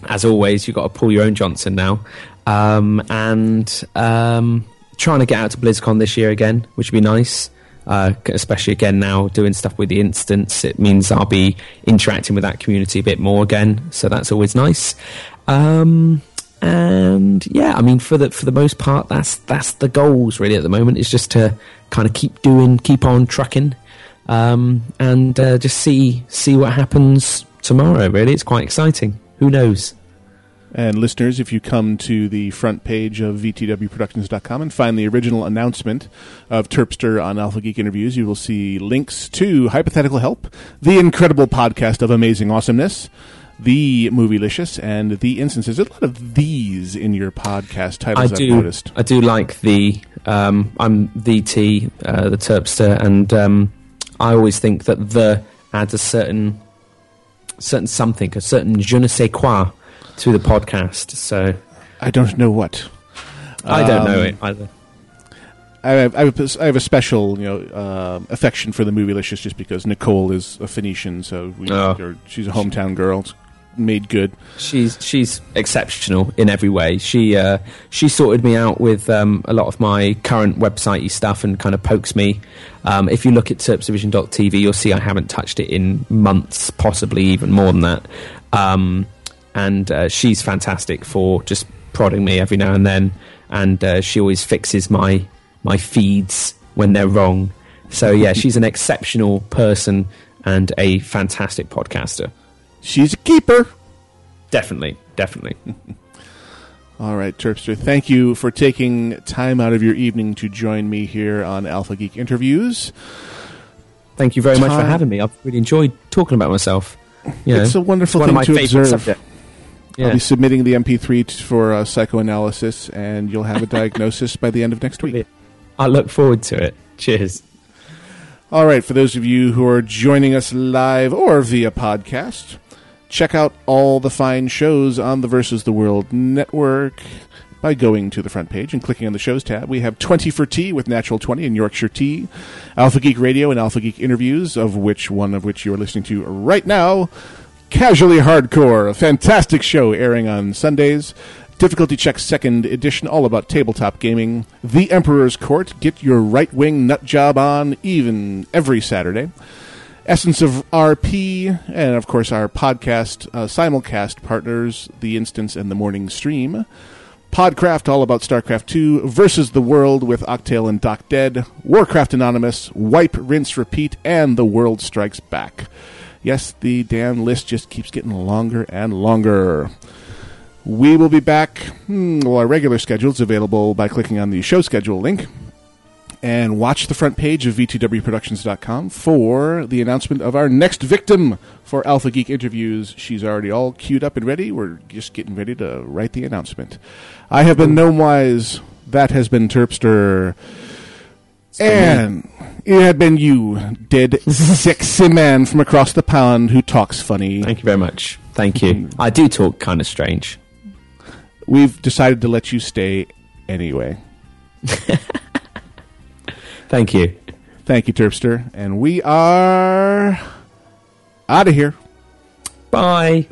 as always, you've got to pull your own Johnson now, um, and um, trying to get out to BlizzCon this year again, which would be nice. Uh, especially again now doing stuff with the instance, it means I'll be interacting with that community a bit more again, so that's always nice. Um, and yeah, I mean for the for the most part, that's that's the goals really at the moment. Is just to kind of keep doing, keep on trucking, um, and uh, just see see what happens tomorrow. Really, it's quite exciting. Who knows? And listeners, if you come to the front page of VTWProductions.com and find the original announcement of Terpster on Alpha Geek Interviews, you will see links to Hypothetical Help, the incredible podcast of amazing awesomeness, the Movielicious, and the Instances. There's a lot of these in your podcast I titles. I've do. noticed. I do like the. Um, I'm the T, uh, the Terpster, and um, I always think that the adds a certain, certain something, a certain je ne sais quoi to the podcast. So I don't know what. I don't know Um, it either. I have, I have, a- I have a special, you know, um affection for the Movielicious just because Nicole is a Phoenician, so we, Oh. she's a hometown girl. It's made good. She's she's exceptional in every way. She uh, she sorted me out with um, a lot of my current websitey stuff and kind of pokes me. Um, if you look at terpsdivision.tv, you'll see I haven't touched it in months, possibly even more than that. Um, and uh, she's fantastic for just prodding me every now and then, and uh, she always fixes my my feeds when they're wrong. So yeah, she's an exceptional person and a fantastic podcaster. She's a keeper. Definitely, definitely. All right, Terpster, thank you for taking time out of your evening to join me here on Alpha Geek Interviews. Thank you very much for having me. I've really enjoyed talking about myself. You know, It's a wonderful one of thing my to favorite observe. Subjects. I'll be submitting the MP3 t- for uh, psychoanalysis, and you'll have a diagnosis by the end of next week. I look forward to it. Cheers. All right, for those of you who are joining us live or via podcast, check out all the fine shows on the Versus the World network by going to the front page and clicking on the shows tab. We have 20 for Tea with Natural 20 and Yorkshire Tea, Alpha Geek Radio and Alpha Geek Interviews, of which one of which you are listening to right now. Casually Hardcore, a fantastic show airing on Sundays. Difficulty Check Second Edition, all about tabletop gaming. The Emperor's Court, get your right wing nut job on even every Saturday. Essence of RP, and of course our podcast uh, simulcast partners, The Instance and The Morning Stream. Podcraft, all about StarCraft 2, versus the world with Octale and Doc Dead, Warcraft Anonymous, Wipe, Rinse, Repeat, and The World Strikes Back. Yes, the damn list just keeps getting longer and longer. We will be back. Hmm, well, our regular schedule is available by clicking on the show schedule link. And watch the front page of VTWProductions.com for the announcement of our next victim for Alpha Geek interviews. She's already all queued up and ready. We're just getting ready to write the announcement. I have been Gnomewise. That has been Terpster. And it had been you, dead sexy man from across the pond who talks funny. Thank you very much. Thank you. Mm. I do talk kind of strange. We've decided to let you stay anyway. Thank you. Thank you, Terpster. And we are out of here. Bye.